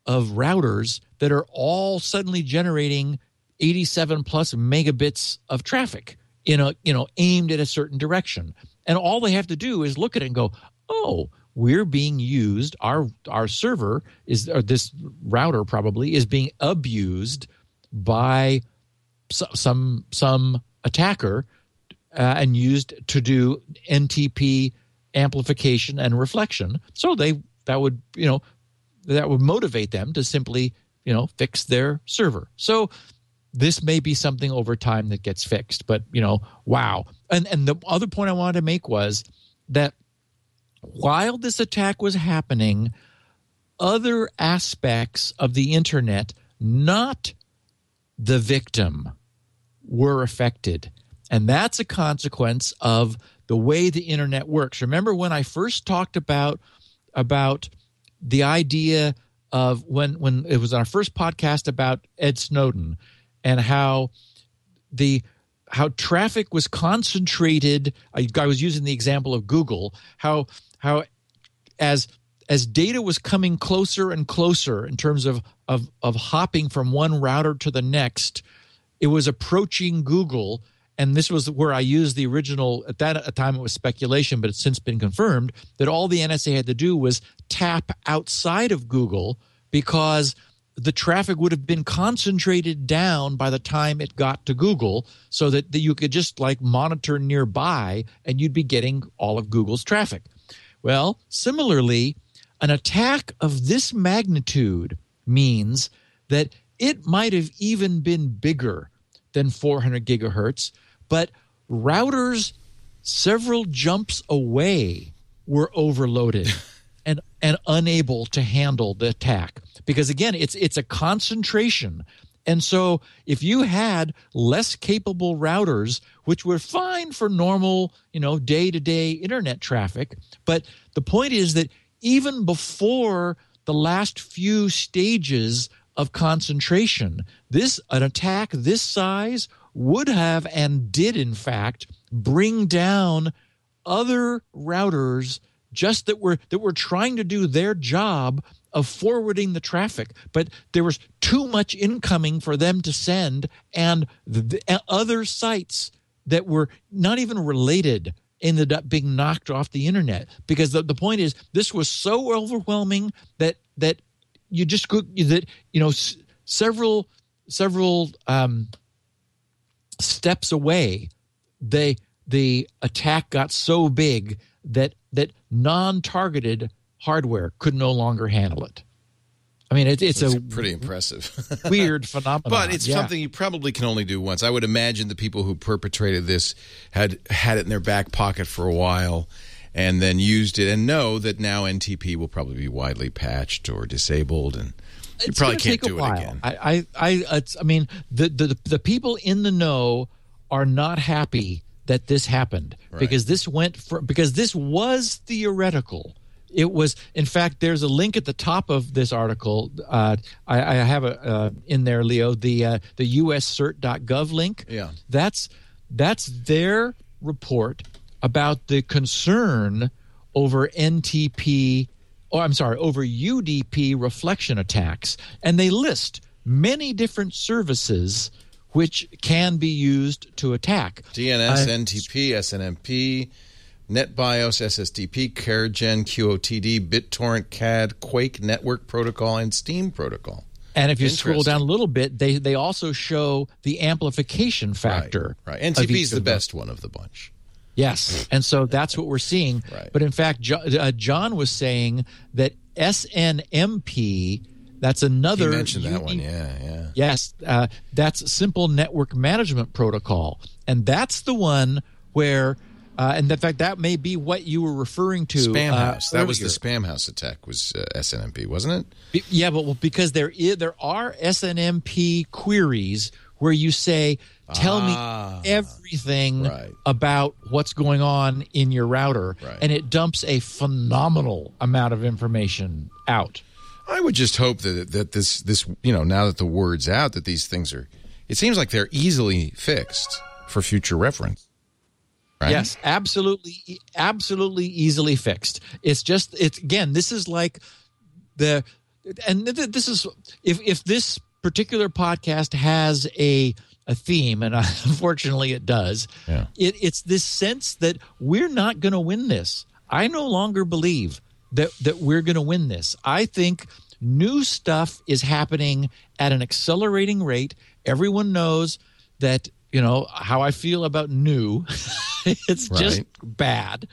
of routers that are all suddenly generating 87 plus megabits of traffic in a you know aimed at a certain direction and all they have to do is look at it and go oh we're being used our our server is or this router probably is being abused by some some attacker uh, and used to do NTP amplification and reflection. So they that would you know that would motivate them to simply you know fix their server. So this may be something over time that gets fixed. But you know, wow. And and the other point I wanted to make was that while this attack was happening, other aspects of the internet, not the victim, were affected. And that's a consequence of the way the internet works. Remember when I first talked about about the idea of when when it was our first podcast about Ed Snowden and how the how traffic was concentrated. I, I was using the example of Google how how as as data was coming closer and closer in terms of of of hopping from one router to the next it was approaching Google and this was where I used the original at that time it was speculation but it's since been confirmed that all the NSA had to do was tap outside of Google because the traffic would have been concentrated down by the time it got to Google so that, that you could just like monitor nearby and you'd be getting all of Google's traffic. Well, similarly, an attack of this magnitude means that it might have even been bigger than 400 gigahertz, but routers several jumps away were overloaded and, and unable to handle the attack. Because again it's it's a concentration. And so if you had less capable routers which were fine for normal you know day-to-day internet traffic but the point is that even before the last few stages of concentration this an attack this size would have and did in fact bring down other routers just that were that were trying to do their job of forwarding the traffic, but there was too much incoming for them to send, and the, other sites that were not even related ended up being knocked off the internet. Because the, the point is this was so overwhelming that that you just could that you know s- several several um, steps away they the attack got so big that that non-targeted hardware could no longer handle it. I mean, it, it's, So a pretty impressive. weird phenomenon. But it's Yeah. something you probably can only do once. I would imagine the people who perpetrated this had had it in their back pocket for a while and then used it and know that now NTP will probably be widely patched or disabled and you It's probably gonna can't take a do it while. again. I, I, I, it's, I mean, the, the the people in the know are not happy that this happened because this went for because this was theoretical. It was, in fact, there's a link at the top of this article. Uh, I, I have a uh, in there, Leo, the uh, the USCert.gov link. Yeah. that's that's their report about the concern over NTP, or I'm sorry, over UDP reflection attacks, and they list many different services which can be used to attack. DNS, I- NTP, SNMP, NetBIOS, SSDP, CharGEN, QOTD, BitTorrent, Kad, Quake Network Protocol, and Steam Protocol. And if you scroll down a little bit, they they also show the amplification factor. Right. of NTP is the of them. best one of the bunch. Yes, and so that's what we're seeing. Right. But in fact, jo- uh, John was saying that SNMP. That's He another. mentioned that one. Yeah, yeah. Yes, uh, that's Simple Network Management Protocol, and that's the one where, uh, and in fact, that may be what you were referring to. Spam uh, House. That was the. Spamhaus attack. Was uh, SNMP, wasn't it? Be- Yeah, but well, because there is, there are SNMP queries where you say, "Tell Ah, me everything right. about what's going on in your router," Right. and it dumps a phenomenal amount of information out. I would just hope that that this this you know now that the word's out that these things are. It seems like they're easily fixed for future reference. Right? Yes, absolutely, absolutely easily fixed. It's just it's again. This is like the and th- th- this is if if this particular podcast has a a theme, and unfortunately it does. Yeah. It, it's this sense that we're not going to win this. I no longer believe that that we're going to win this. I think new stuff is happening at an accelerating rate. Everyone knows that you know how I feel about new. it's just bad.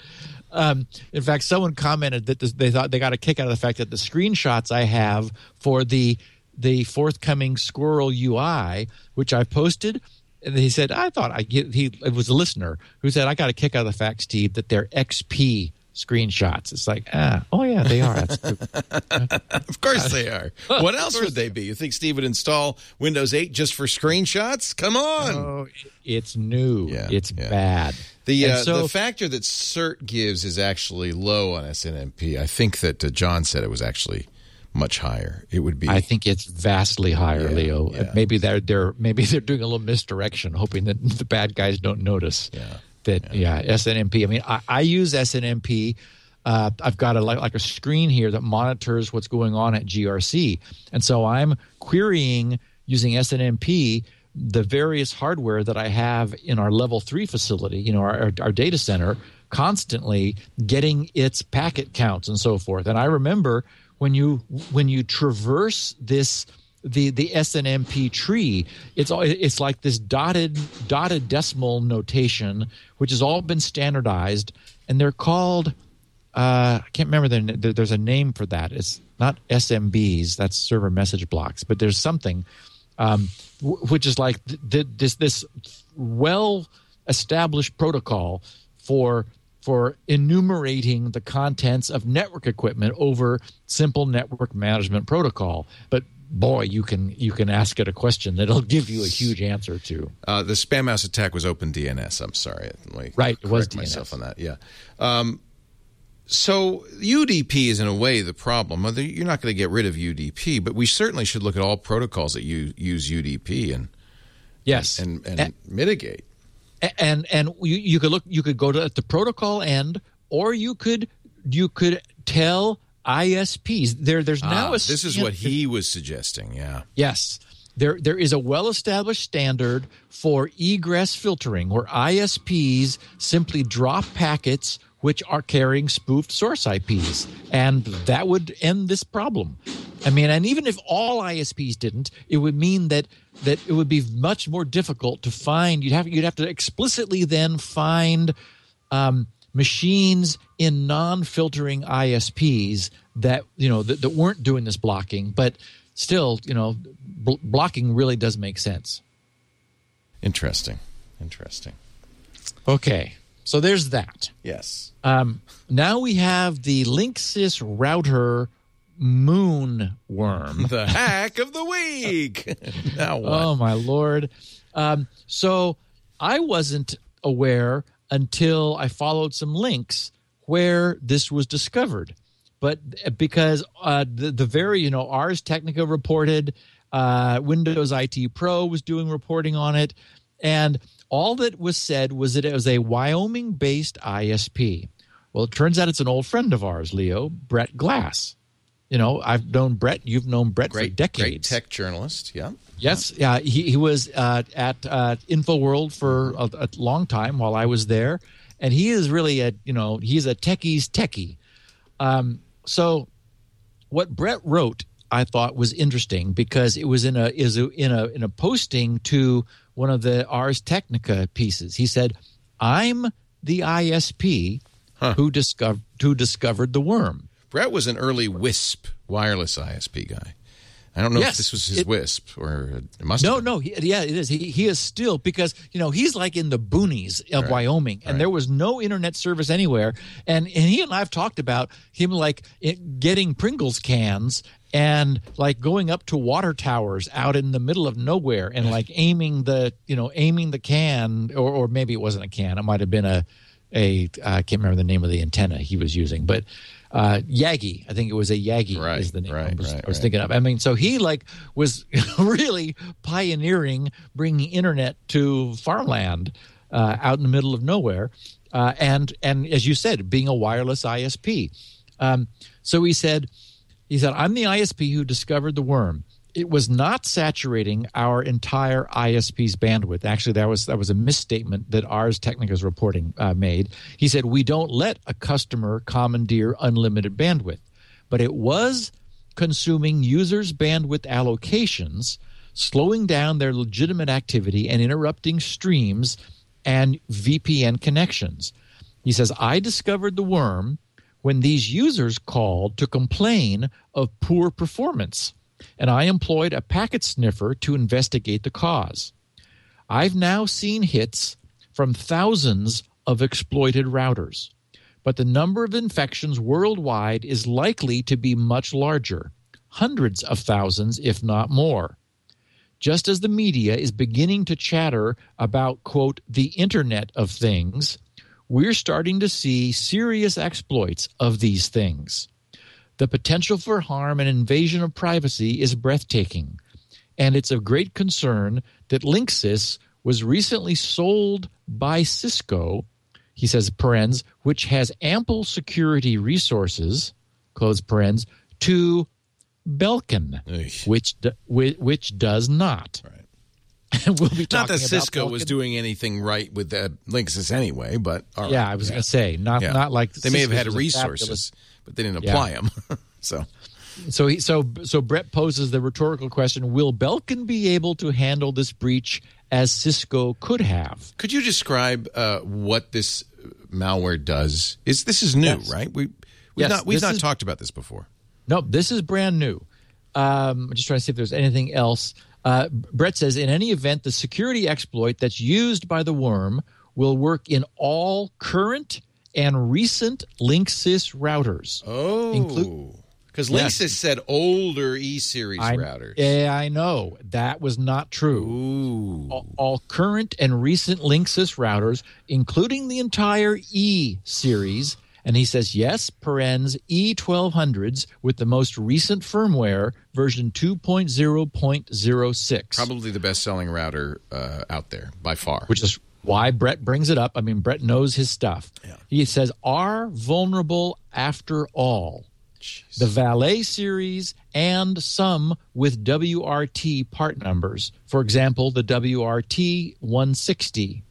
Um, in fact, someone commented that this, they thought they got a kick out of the fact that the screenshots I have for the the forthcoming SQRL UI, which I posted, and he said I thought I get he it was a listener who said I got a kick out of the fact, Steve, that they're XP screenshots. It's like ah, oh yeah, they are. That's. Of course they are. What else would they be? You think Steve would install Windows 8 just for screenshots? Come on. oh, it's new. Yeah, it's yeah. bad. The uh, so- the factor that CERT gives is actually low on SNMP. I think that uh, John said it was actually much higher. It would be. I think it's vastly higher, Yeah, Leo. yeah. Maybe they're they're maybe they're doing a little misdirection, hoping that the bad guys don't notice. Yeah, That yeah, SNMP. I mean, I, I use SNMP. Uh, I've got a like, like a screen here that monitors what's going on at GRC, and so I'm querying using SNMP the various hardware that I have in our level three facility, you know, our, our data center, constantly getting its packet counts and so forth. And I remember when you when you traverse this the the SNMP tree, it's all it's like this dotted dotted decimal notation, which has all been standardized, and they're called. Uh, I can't remember. The, there- there's a name for that. It's not SMBs. That's server message blocks. But there's something, um, w- which is like th- th- this this well established protocol for for enumerating the contents of network equipment over simple network management protocol. But boy, you can you can ask it a question that'll give you a huge answer to. Uh, the Spamhaus attack was open DNS. I'm sorry. Right, it was correct myself DNS. on that. Yeah. Um, so UDP is in a way the problem. You're not going to get rid of UDP, but we certainly should look at all protocols that you use UDP and Yes, and, and A- mitigate. And and you, you could look you could go to at the protocol end or you could you could tell ISPs there there's now Ah, a this is what he was suggesting. Yeah. Yes. There, there is a well established standard for egress filtering where ISPs simply drop packets which are carrying spoofed source IPs. And that would end this problem. I mean, and even if all ISPs didn't, it would mean that that it would be much more difficult to find. You'd have you'd have to explicitly then find um, machines in non-filtering ISPs that you know that, that weren't doing this blocking, but still, you know, bl- blocking really does make sense. Interesting. Interesting. Okay, so there's that. Yes. Um, now we have the Linksys router moon worm. The hack of the week. now what? Oh my lord! Um, so I wasn't aware until I followed some links where this was discovered, but because uh, the the very you know Ars Technica reported, uh, Windows IT Pro was doing reporting on it, and all that was said was that it was a Wyoming-based ISP. Well, it turns out it's an old friend of ours, Leo Brett Glass. You know, I've known Brett. You've known Brett great, for decades. great tech journalist. Yeah. Yes, yeah, he, he was uh, at uh, InfoWorld for a, a long time while I was there, and he is really a you know he's a techie's techie. Um, so what Brett wrote, I thought was interesting because it was in a is a, in a in a posting to one of the Ars Technica pieces. He said, "I'm the ISP who discovered who discovered the worm." Brett was an early WISP wireless ISP guy. I don't know Yes, if this was his it- WISP or it must No, have been. no, he, yeah, it is. He he is still because you know he's like in the boonies of Wyoming, and there was no internet service anywhere. And and he and I've talked about him like it, getting Pringles cans and like going up to water towers out in the middle of nowhere and like aiming the you know aiming the can or or maybe it wasn't a can, it might have been a a I can't remember the name of the antenna he was using, but. Uh, Yagi, I think it was a Yagi Right, is the name I was, right, I was right. thinking of. I mean, so he like was really pioneering bringing internet to farmland uh, out in the middle of nowhere, uh, and and as you said, being a wireless ISP. Um, so he said, he said, I'm the ISP who discovered the worm. It was not saturating our entire ISP's bandwidth. Actually, that was that was a misstatement that Ars Technica's reporting uh, made. He said we don't let a customer commandeer unlimited bandwidth, but it was consuming users' bandwidth allocations, slowing down their legitimate activity and interrupting streams and VPN connections. He says, I discovered the worm when these users called to complain of poor performance, and I employed a packet sniffer to investigate the cause. I've now seen hits from thousands of exploited routers, but the number of infections worldwide is likely to be much larger hundreds of thousands, if not more. Just as the media is beginning to chatter about, quote, the Internet of Things, we're starting to see serious exploits of these things. The potential for harm and invasion of privacy is breathtaking, and it's of great concern that Linksys was recently sold by Cisco, he says, parens, which has ample security resources, close parens, to Belkin, Eesh. which which, does not. Right. We'll be Not that Cisco was doing anything right with that Linksys anyway, but right. Yeah, I was going to say not Yeah. not like they may have had resources, but they didn't Yeah. apply them. so So he, so so Brett poses the rhetorical question: Will Belkin be able to handle this breach as Cisco could have? Could you describe uh, what this malware does? Is this is new, Yes. right? We we've Yes, not we've not is- talked about this before. No, this is brand new. Um, I'm just trying to see if there's anything else. Uh, Brett says, in any event, the security exploit that's used by the worm will work in all current and recent Linksys routers. Oh, Include- because Yes. Linksys said older E series routers. Yeah, I know that was not true. Ooh, all, all current and recent Linksys routers, including the entire E series. And he says, yes, parens E1200s with the most recent firmware, version 2.0.06. probably the best selling router uh, out there by far. Which is why Brett brings it up. I mean, Brett knows his stuff. He says, are vulnerable after all. The Valet series and some with WRT part numbers. For example, the WRT 160.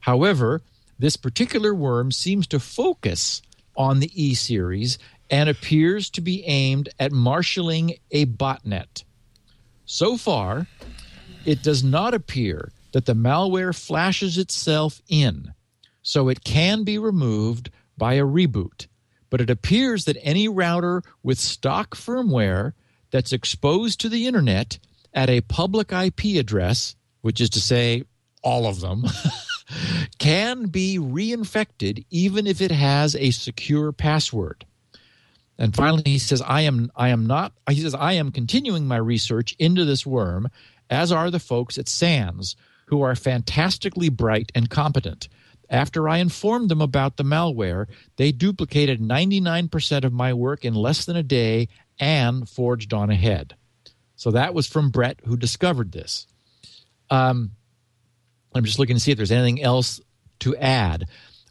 However, this particular worm seems to focus on the E series and appears to be aimed at marshaling a botnet. So far, it does not appear that the malware flashes itself in, so it can be removed by a reboot. But it appears that any router with stock firmware that's exposed to the internet at a public IP address, which is to say, all of them, can be reinfected even if it has a secure password. And finally, he says, "I am, I am not." He says, "I am continuing my research into this worm, as are the folks at SANS, who are fantastically bright and competent. After I informed them about the malware, they duplicated 99% of my work in less than a day and forged on ahead." So that was from Brett, who discovered this. Um, I'm just looking to see if there's anything else to add.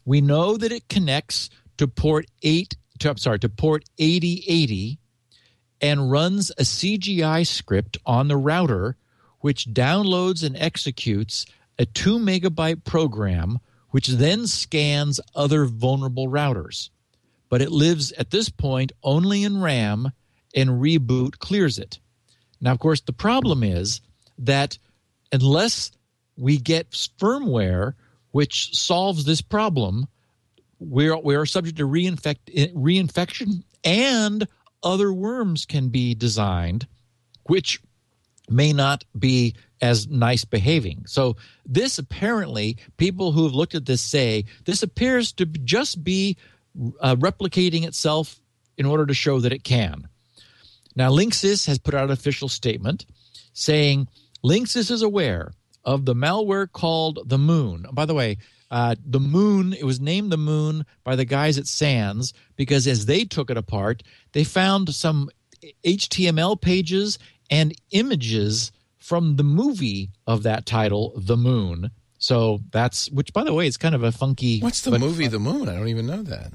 We know that it connects to port eight. To, I'm sorry, to port 8080 and runs a CGI script on the router, which downloads and executes a two megabyte program which then scans other vulnerable routers. But it lives at this point only in RAM, and reboot clears it. Now, of course, the problem is that unless we get firmware which solves this problem, we're, we are subject to reinfect, reinfection and other worms can be designed which may not be as nice behaving. So, this apparently, people who have looked at this say this appears to just be uh, replicating itself in order to show that it can. Now, Linksys has put out an official statement saying Linksys is aware of the malware called the Moon. By the way, uh, the Moon, it was named the Moon by the guys at SANS because as they took it apart, they found some HTML pages and images from the movie of that title, The Moon. So that's, which by the way, is kind of a funky. What's the movie, The Moon? I don't even know that.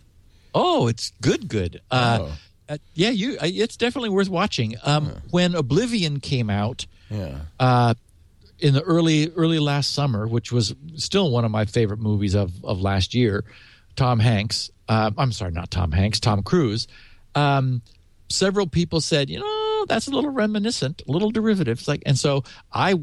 Oh, it's good, good. Uh, Oh. uh, yeah, you. Uh, it's definitely worth watching. Um, When Oblivion came out, Yeah. uh, in the early early last summer, which was still one of my favorite movies of of last year. Tom Hanks. Uh, I'm sorry, not Tom Hanks. Tom Cruise. Um, several people said, you know, that's a little reminiscent, a little derivative. It's like, and so I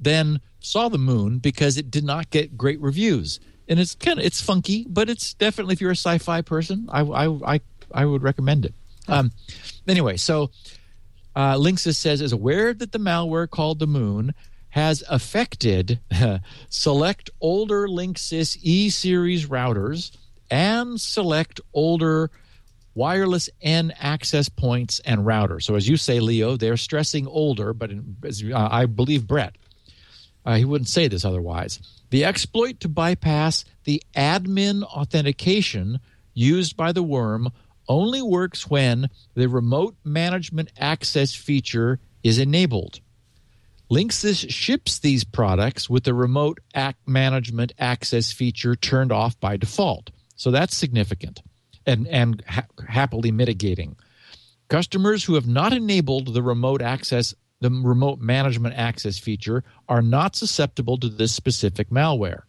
then saw the Moon because it did not get great reviews, and it's kind of it's funky, but it's definitely if you're a sci-fi person, I I I, I would recommend it. Um, anyway, so uh, Linksys says is aware that the malware called the Moon has affected select older Linksys E series routers and select older wireless N access points and routers. So, as you say, Leo, they're stressing older, but in, as, uh, I believe Brett. Uh, he wouldn't say this otherwise. The exploit to bypass the admin authentication used by the worm only works when the remote management access feature is enabled. Linksys ships these products with the remote management access feature turned off by default. So that's significant and, and ha- happily mitigating. Customers who have not enabled the remote access the remote management access feature are not susceptible to this specific malware.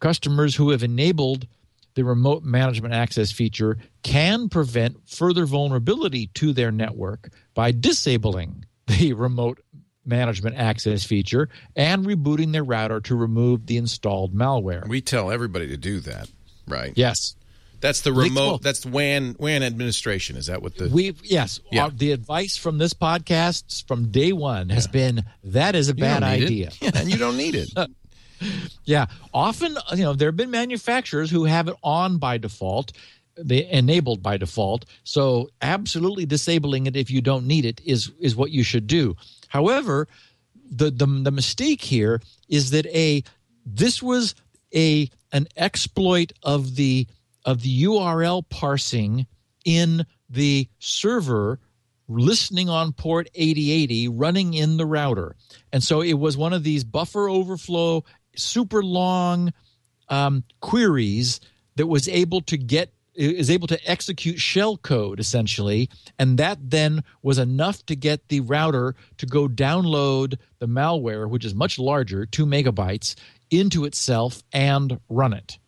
Customers who have enabled the remote management access feature can prevent further vulnerability to their network by disabling the remote management access feature and rebooting their router to remove the installed malware. We tell everybody to do that, right? Yes. That's the remote. That's WAN WAN administration. Is that what the? We yes, Yeah. our- the advice from this podcast from day one has been that is a You bad don't need it. idea. Yeah, and you don't need it. Yeah, often you know there have been manufacturers who have it on by default, they enabled by default. So absolutely disabling it if you don't need it is is what you should do. However, the the, the mistake here is that a this was a an exploit of the of the URL parsing in the server listening on port 8080 running in the router. And so it was one of these buffer overflow, super long um, queries that was able to get is able to execute shell code essentially and that then was enough to get the router to go download the malware which is much larger 2 megabytes into itself and run it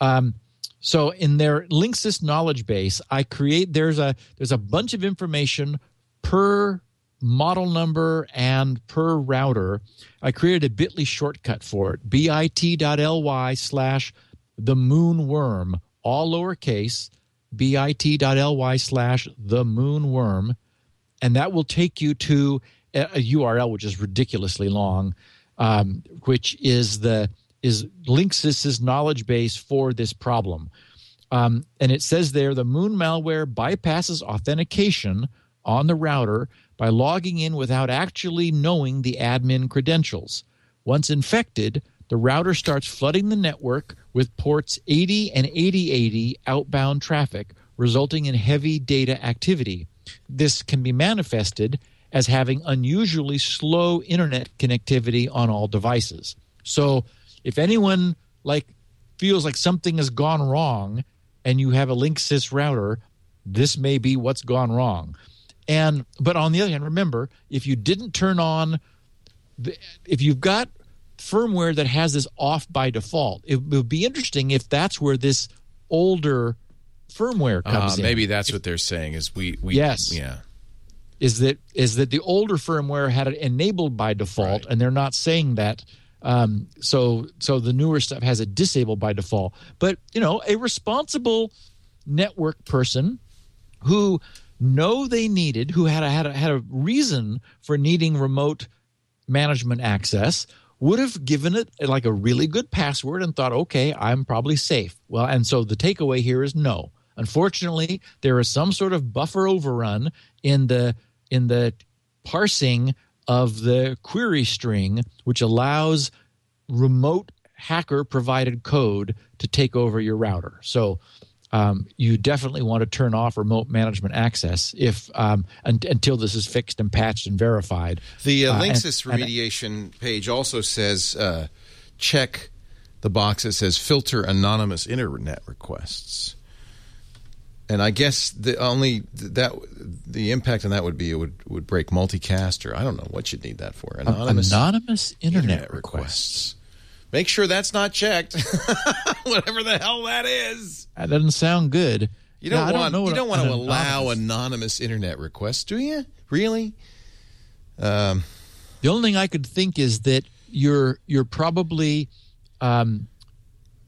um, so in their Linksys knowledge base, I create there's a there's a bunch of information per model number and per router. I created a bit.ly shortcut for it, bit.ly slash the moon worm, all lowercase, bit.ly slash the moon worm, and that will take you to a, URL which is ridiculously long, um, which is the is Linksys's knowledge base for this problem. Um, and it says there the moon malware bypasses authentication on the router by logging in without actually knowing the admin credentials. Once infected, the router starts flooding the network with ports 80 and 8080 outbound traffic, resulting in heavy data activity. This can be manifested as having unusually slow internet connectivity on all devices. So, if anyone like feels like something has gone wrong and you have a Linksys router, this may be what's gone wrong. And but on the other hand, remember, if you didn't turn on the, if you've got firmware that has this off by default. It would be interesting if that's where this older firmware Uh, comes in. maybe that's what they're saying is we, we Yes. yeah is that is that the older firmware had it enabled by default, Right. and they're not saying that. Um, so so the newer stuff has it disabled by default. But you know, a responsible network person who know they needed, who had a, had a, had a reason for needing remote management access, would have given it like a really good password and thought, okay, I'm probably safe. Well, and so the takeaway here is no. Unfortunately, there is some sort of buffer overrun in the in the parsing of the query string, which allows remote hacker provided code to take over your router. So um, you definitely want to turn off remote management access if um, un- until this is fixed and patched and verified. The uh, Uh, and- Linksys and- remediation page also says uh, check the box that says filter anonymous internet requests. And I guess the only that the impact on that would be it would would break multicast or I don't know what you'd need that for anonymous, anonymous internet, internet requests. requests. Make sure that's not checked. Whatever the hell that is. That doesn't sound good. You don't Yeah, want know you don't want an to allow anonymous- anonymous internet requests, do you? Really? Um, The only thing I could think is that you're you're probably um,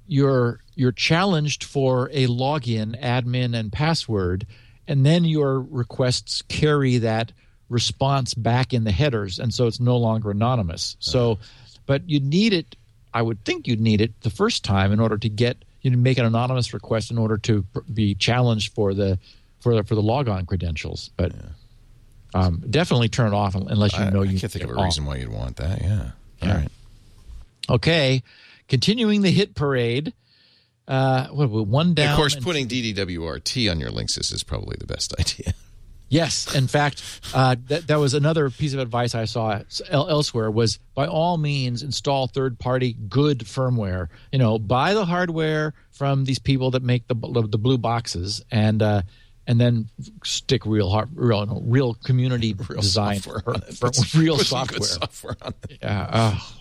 you're you're challenged for a login, admin, and password, and then your requests carry that response back in the headers, and so it's no longer anonymous. So, but you need it. I would think you'd need it the first time in order to get you know make an anonymous request in order to pr- be challenged for the for the for the logon credentials. But um, definitely turn it off unless you know I you can't think of a off. reason why you'd want that. Yeah. All Yeah. right. Okay, continuing the hit parade. Uh, what one down? of course, putting DDWRT on your Linksys is probably the best idea. yes. In fact, uh, that that was another piece of advice I saw elsewhere. Was by all means install third-party good firmware. You know, buy the hardware from these people that make the the blue boxes, and uh, and then stick real hard, real no, real community Real design software for, for real put some good software. software on it. Yeah. Oh,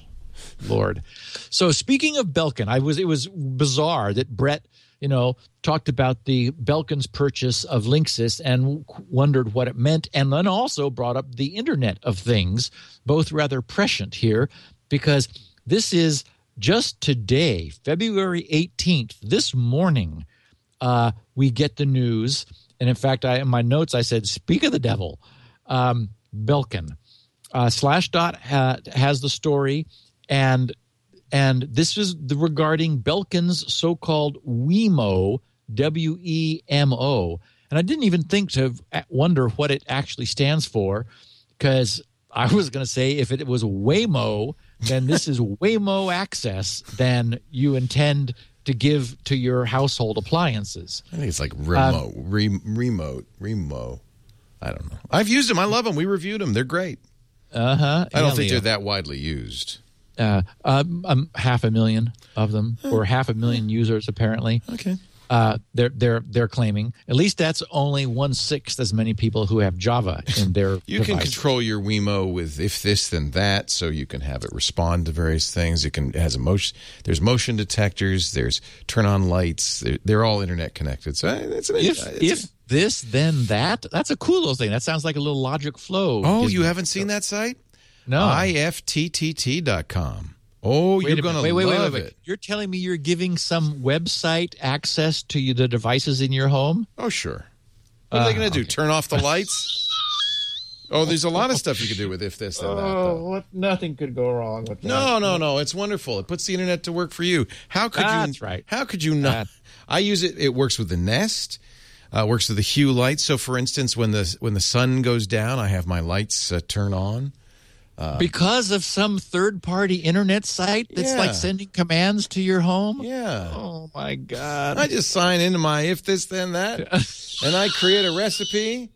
Lord. So speaking of Belkin, I was it was bizarre that Brett, you know, talked about the Belkin's purchase of Linksys and wondered what it meant, and then also brought up the Internet of Things, both rather prescient here, because this is just today, February 18th, this morning, uh, we get the news. And in fact, I in my notes I said, "Speak of the devil, um, Belkin." Uh, Slashdot ha- has the story, and and this is the, regarding Belkin's so-called Wemo, W E M O, and I didn't even think to wonder what it actually stands for, because I was going to say if it was Waymo, then this is Waymo access. Then you intend to give to your household appliances. I think it's like remote, re- remote, remote. I don't know. I've used them. I love them. We reviewed them. They're great. Uh huh. I don't think they're that widely used. Uh, um, um, half a million of them, or half a million users apparently. Okay. Uh, they're they're they're claiming at least that's only one sixth as many people who have Java in their. You can control your Wemo with if this then that, so you can have it respond to various things. It can it has a motion. There's motion detectors. There's turn on lights. They're, they're all internet connected. So uh, it's an If it's if this then that, that's a cool little thing. That sounds like a little Logic Flow. oh, you haven't seen that site? No. ifttt.com. Oh, Wait you're going to wait, wait, love wait, wait, wait. it. You're telling me you're giving some website access to you, the devices in your home? Oh, sure. What are they going to do? Turn off the lights? Oh, there's a lot of stuff you could do with if this then that. Though. what? Nothing could go wrong with that. No, no, no. It's wonderful. It puts the internet to work for you. How could you? That's right. How could you not? That- I use it. It works with the Nest. Uh, works with the Hue lights. So, for instance, when the when the sun goes down, I have my lights uh, turn on. Because of some third-party internet site that's Yeah. like sending commands to your home. Yeah. Oh my god! I just sign into my if this then that, and I create a recipe.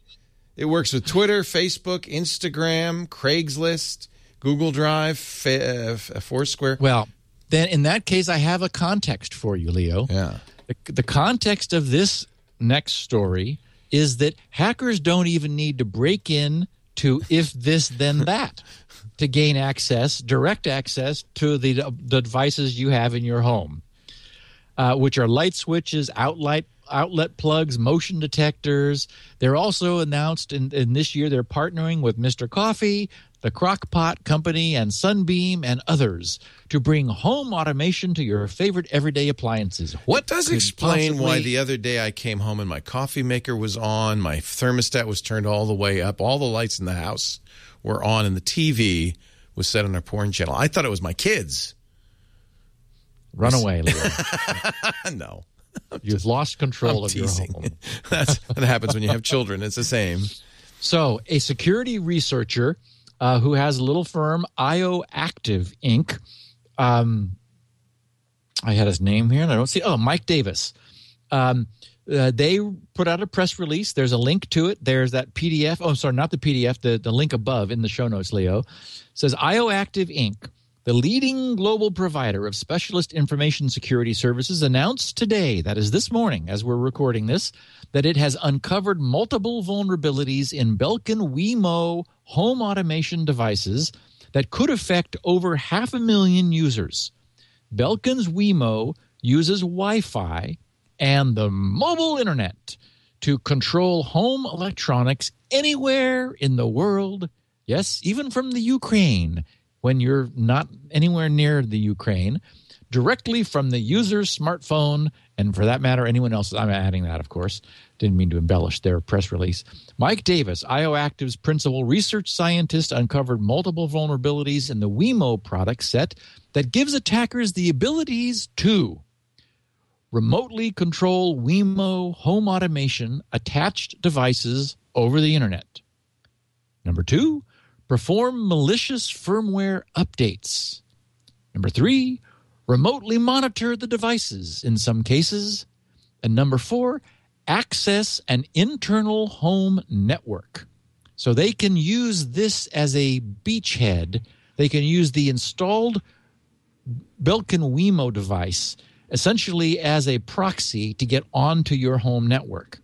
It works with Twitter, Facebook, Instagram, Craigslist, Google Drive, fa- uh, Foursquare. well, then in that case, I have a context for you, Leo. Yeah. The, the context of this next story is that hackers don't even need to break in to if this then that to gain access, direct access to the, the devices you have in your home, uh, which are light switches, outlet outlet plugs, motion detectors. They're also announced in, in this year they're partnering with Mr. Coffee, the Crockpot Company, and Sunbeam and others to bring home automation to your favorite everyday appliances. What does could explain why the other day I came home and my coffee maker was on, my thermostat was turned all the way up, all the lights in the house were on, and the TV was set on a porn channel. I thought it was my kids. run away, Leo. no, You've lost control I'm of your teasing. home. That's what happens when you have children. It's the same. So, a security researcher uh, who has a little firm, IOActive Inc. Um, I had his name here, and I don't see. Oh, Mike Davis. Um, uh, they put out a press release. There's a link to it. There's that PDF. Oh, sorry, not the PDF. The the link above in the show notes. Leo says IOActive Inc. The leading global provider of specialist information security services announced today, that is this morning as we're recording this, that it has uncovered multiple vulnerabilities in Belkin Wemo home automation devices that could affect over half a million users. Belkin's Wemo uses Wi Fi and the mobile internet to control home electronics anywhere in the world. Yes, even from the Ukraine when you're not anywhere near the Ukraine, directly from the user's smartphone, and for that matter, anyone else. I'm adding that, of course. Didn't mean to embellish their press release. Mike Davis, IOActive's principal research scientist, uncovered multiple vulnerabilities in the Wemo product set that gives attackers the abilities to remotely control Wemo home automation attached devices over the internet. Number two, perform malicious firmware updates. Number three, remotely monitor the devices in some cases. And number four, access an internal home network. So they can use this as a beachhead. They can use the installed Belkin Wemo device essentially as a proxy to get onto your home network.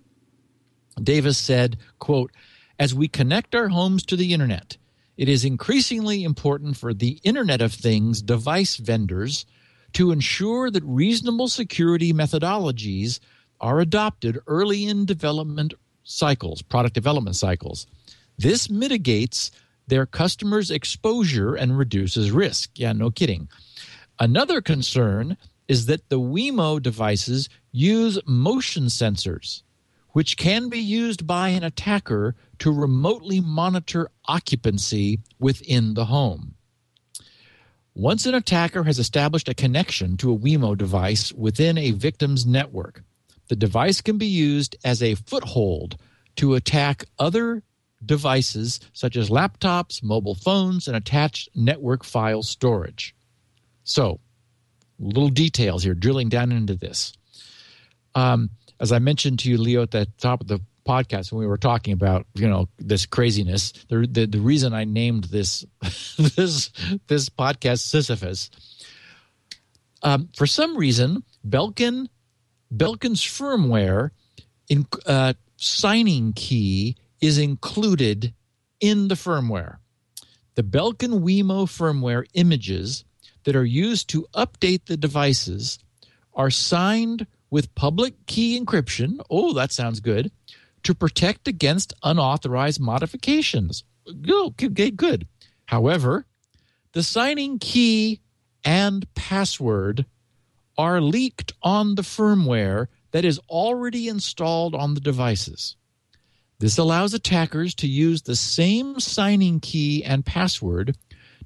Davis said, quote, as we connect our homes to the internet, it is increasingly important for the Internet of Things device vendors to ensure that reasonable security methodologies are adopted early in development cycles, product development cycles. This mitigates their customers' exposure and reduces risk. Yeah, no kidding. Another concern is that the Wemo devices use motion sensors, which can be used by an attacker to remotely monitor occupancy within the home. Once an attacker has established a connection to a Wemo device within a victim's network, the device can be used as a foothold to attack other devices such as laptops, mobile phones, and attached network file storage. So, little details here, drilling down into this. Um, as I mentioned to you, Leo, at the top of the podcast when we were talking about you know this craziness, the the, the reason I named this this this podcast Sisyphus. Um, for some reason, Belkin Belkin's firmware in, uh, signing key is included in the firmware. The Belkin Wemo firmware images that are used to update the devices are signed with public key encryption. Oh, that sounds good. To protect against unauthorized modifications. Okay, good. However, the signing key and password are leaked on the firmware that is already installed on the devices. This allows attackers to use the same signing key and password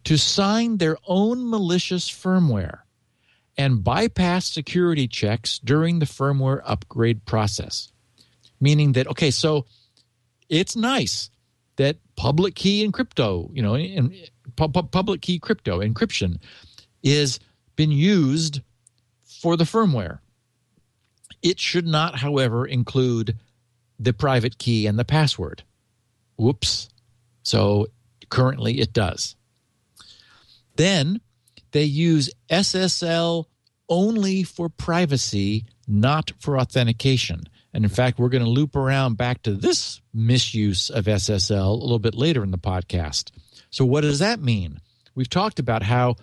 to sign their own malicious firmware and bypass security checks during the firmware upgrade process. Meaning that, okay, so it's nice that public key and crypto, you know, in, pu- pu- public key crypto encryption is been used for the firmware. It should not, however, include the private key and the password. Whoops. So currently it does. Then they use SSL only for privacy, not for authentication. And in fact, we're going to loop around back to this misuse of SSL a little bit later in the podcast. So, what does that mean? we've talked about how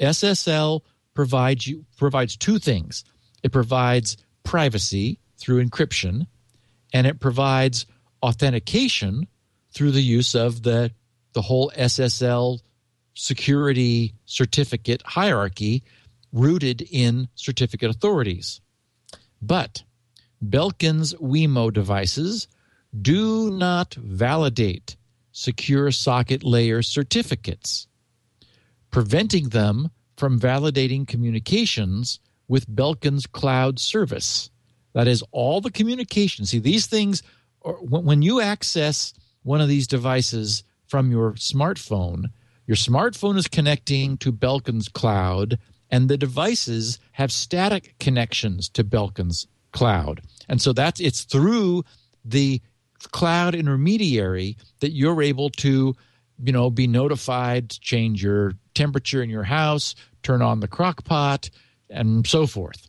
SSL provides you provides two things. It provides privacy through encryption, and it provides authentication through the use of the the whole SSL security certificate hierarchy rooted in certificate authorities. But Belkin's Wemo devices do not validate secure socket layer certificates, preventing them from validating communications with Belkin's cloud service. That is, all the communication. See, these things, when you access one of these devices from your smartphone, your smartphone is connecting to Belkin's cloud, and the devices have static connections to Belkin's cloud. And so that's it's through the cloud intermediary that you're able to, you know, be notified, change your temperature in your house, turn on the crock pot, and so forth.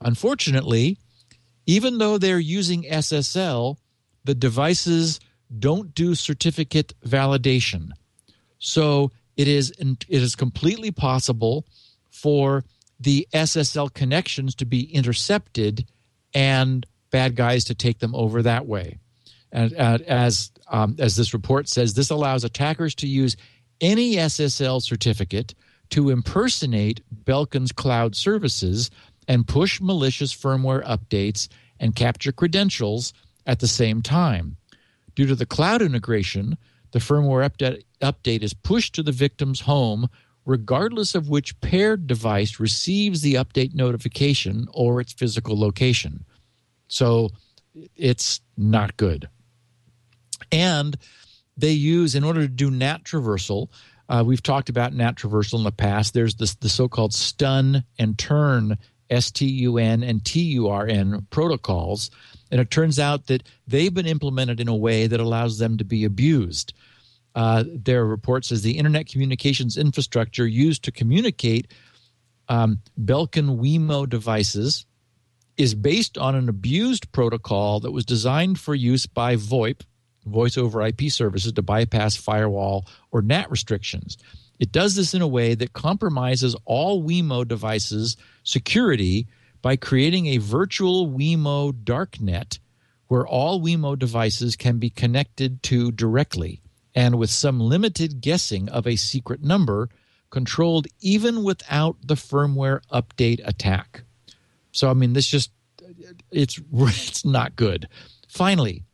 Unfortunately, even though they're using SSL, the devices don't do certificate validation. So it is it is completely possible for the SSL connections to be intercepted and bad guys to take them over that way. And uh, as um, as this report says, this allows attackers to use any SSL certificate to impersonate Belkin's cloud services and push malicious firmware updates and capture credentials at the same time. Due to the cloud integration, the firmware update, is pushed to the victim's home regardless of which paired device receives the update notification or its physical location. So it's not good. And they use, in order to do NAT traversal, uh, we've talked about NAT traversal in the past. There's this, the so called STUN and TURN, S T U N and T U R N protocols. And it turns out that they've been implemented in a way that allows them to be abused. Uh, their report says the internet communications infrastructure used to communicate um, Belkin Wemo devices is based on an abused protocol that was designed for use by VoIP, voice over IP services, to bypass firewall or NAT restrictions. It does this in a way that compromises all Wemo devices' security by creating a virtual Wemo darknet where all Wemo devices can be connected to directly and with some limited guessing of a secret number controlled even without the firmware update attack. So I mean this just it's it's not good. Finally,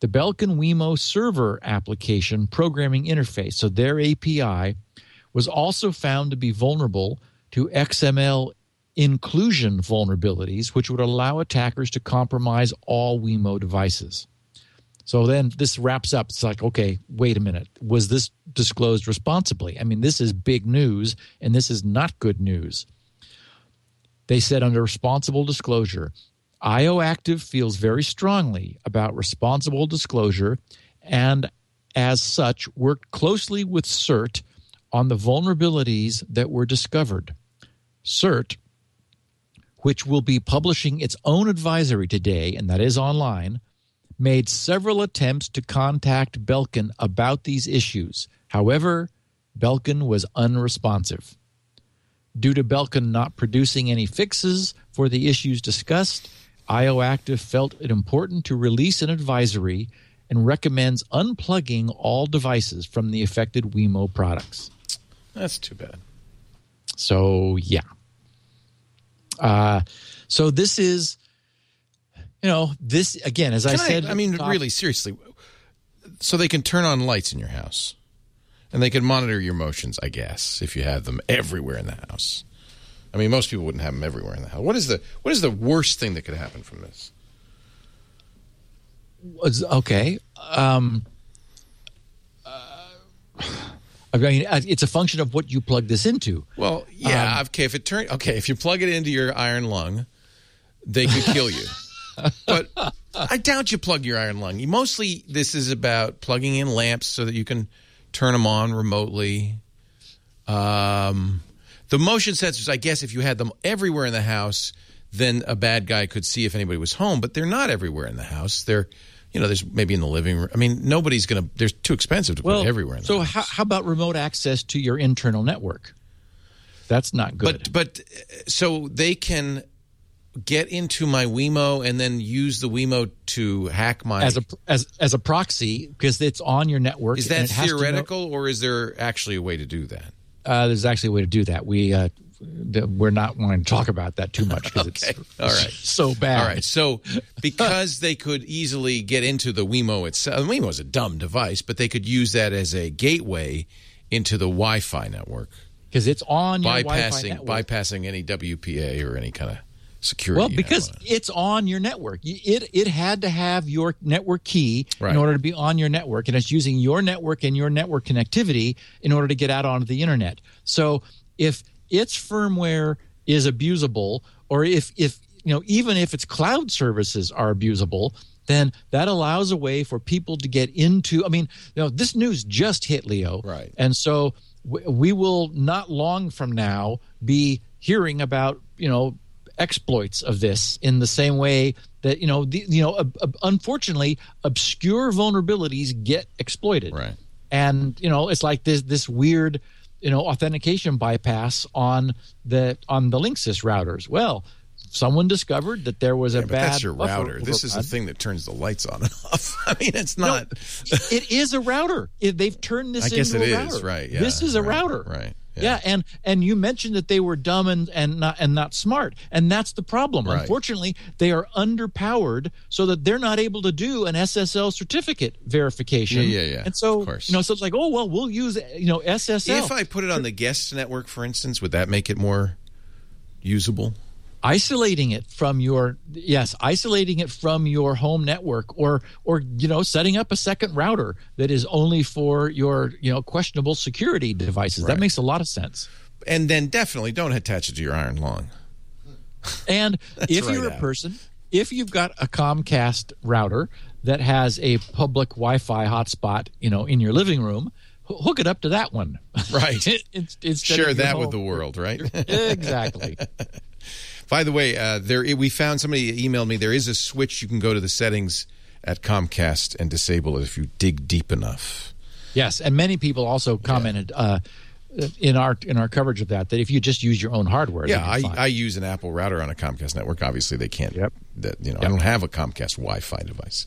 the Belkin Wemo server application programming interface, so their API was also found to be vulnerable to XML inclusion vulnerabilities which would allow attackers to compromise all Wemo devices. So then this wraps up. It's like, okay, wait a minute. Was this disclosed responsibly? I mean, this is big news, and this is not good news. They said under responsible disclosure, IOActive feels very strongly about responsible disclosure and, as such, worked closely with CERT on the vulnerabilities that were discovered. CERT, which will be publishing its own advisory today, and that is online, made several attempts to contact Belkin about these issues. However, Belkin was unresponsive. Due to Belkin not producing any fixes for the issues discussed, IOActive felt it important to release an advisory and recommends unplugging all devices from the affected Wemo products. That's too bad. So, yeah. Uh, so this is you know, this again, as Can I said, I, mean, talk, really, seriously. So they can turn on lights in your house, and they can monitor your motions. I guess if you have them everywhere in the house. I mean, most people wouldn't have them everywhere in the house. What is the what is the worst thing that could happen from this? Was okay. Um, uh, I mean, uh, it's a function of what you plug this into. Well, yeah. Um, okay, if it turn okay, if you plug it into your iron lung, they could kill you. but I doubt you plug your iron lung. Mostly, this is about plugging in lamps so that you can turn them on remotely. Um, the motion sensors, I guess, if you had them everywhere in the house, then a bad guy could see if anybody was home. But they're not everywhere in the house. They're you know, there's maybe in the living room. I mean, nobody's going to. They're too expensive to put everywhere. In the so how, how about remote access to your internal network? That's not good. But but so they can get into my Wemo and then use the Wemo to hack my. as a as as a proxy because it's on your network. is that to know- theoretical, or is there actually a way to do that? uh, there's actually a way to do that. We uh, we're not wanting to talk about that too much because Okay. it's All right. so bad. All right, so because they could easily get into the Wemo itself, the uh, Wemo is a dumb device, but they could use that as a gateway into the Wi-Fi network, because it's on your Wi-Fi bypassing bypassing any WPA or any kind of security. Well, because it's on your network. It it had to have your network key Right. in order to be on your network, and it's using your network and your network connectivity in order to get out onto the internet. So if its firmware is abusable, or if if you know even if its cloud services are abusable, then that allows a way for people to get into. I mean, you know, this news just hit Leo, Right. And so w- we will not long from now be hearing about you know exploits of this in the same way that you know the, you know ob- unfortunately obscure vulnerabilities get exploited Right. and you know it's like this this weird you know authentication bypass on the on the linksys routers well someone discovered that there was a Yeah, but bad that's your buffer router. This is the thing that turns the lights on and off. I mean, it's not. it is a router. It, they've turned this I guess into it a is, router. right, yeah, this is a right, router. right, Yeah. yeah. and and you mentioned that they were dumb and and not and not smart, and that's the problem. Right. Unfortunately, they are underpowered, so that they're not able to do an SSL certificate verification. Yeah, yeah, yeah. And so Of course. you know, so it's like, oh well, we'll use you know SSL. If I put it on the guest network, for instance, would that make it more usable? Isolating it from your yes isolating it from your home network or or you know setting up a second router that is only for your you know questionable security devices. That makes a lot of sense. And then definitely don't attach it to your iron lung. and if right you're a person if you've got a comcast router that has a public wi-fi hotspot you know in your living room hook it up to that one. Right. Share that with the world, right? exactly By the way, uh, there we found somebody emailed me. There is a switch you can go to the settings at Comcast and disable it if you dig deep enough. Yes, and many people also commented uh, in our in our coverage of that that if you just use your own hardware, Yeah, I. I use an Apple router on a Comcast network. Obviously, they can't. Yep. That you know, I don't have a Comcast Wi-Fi device,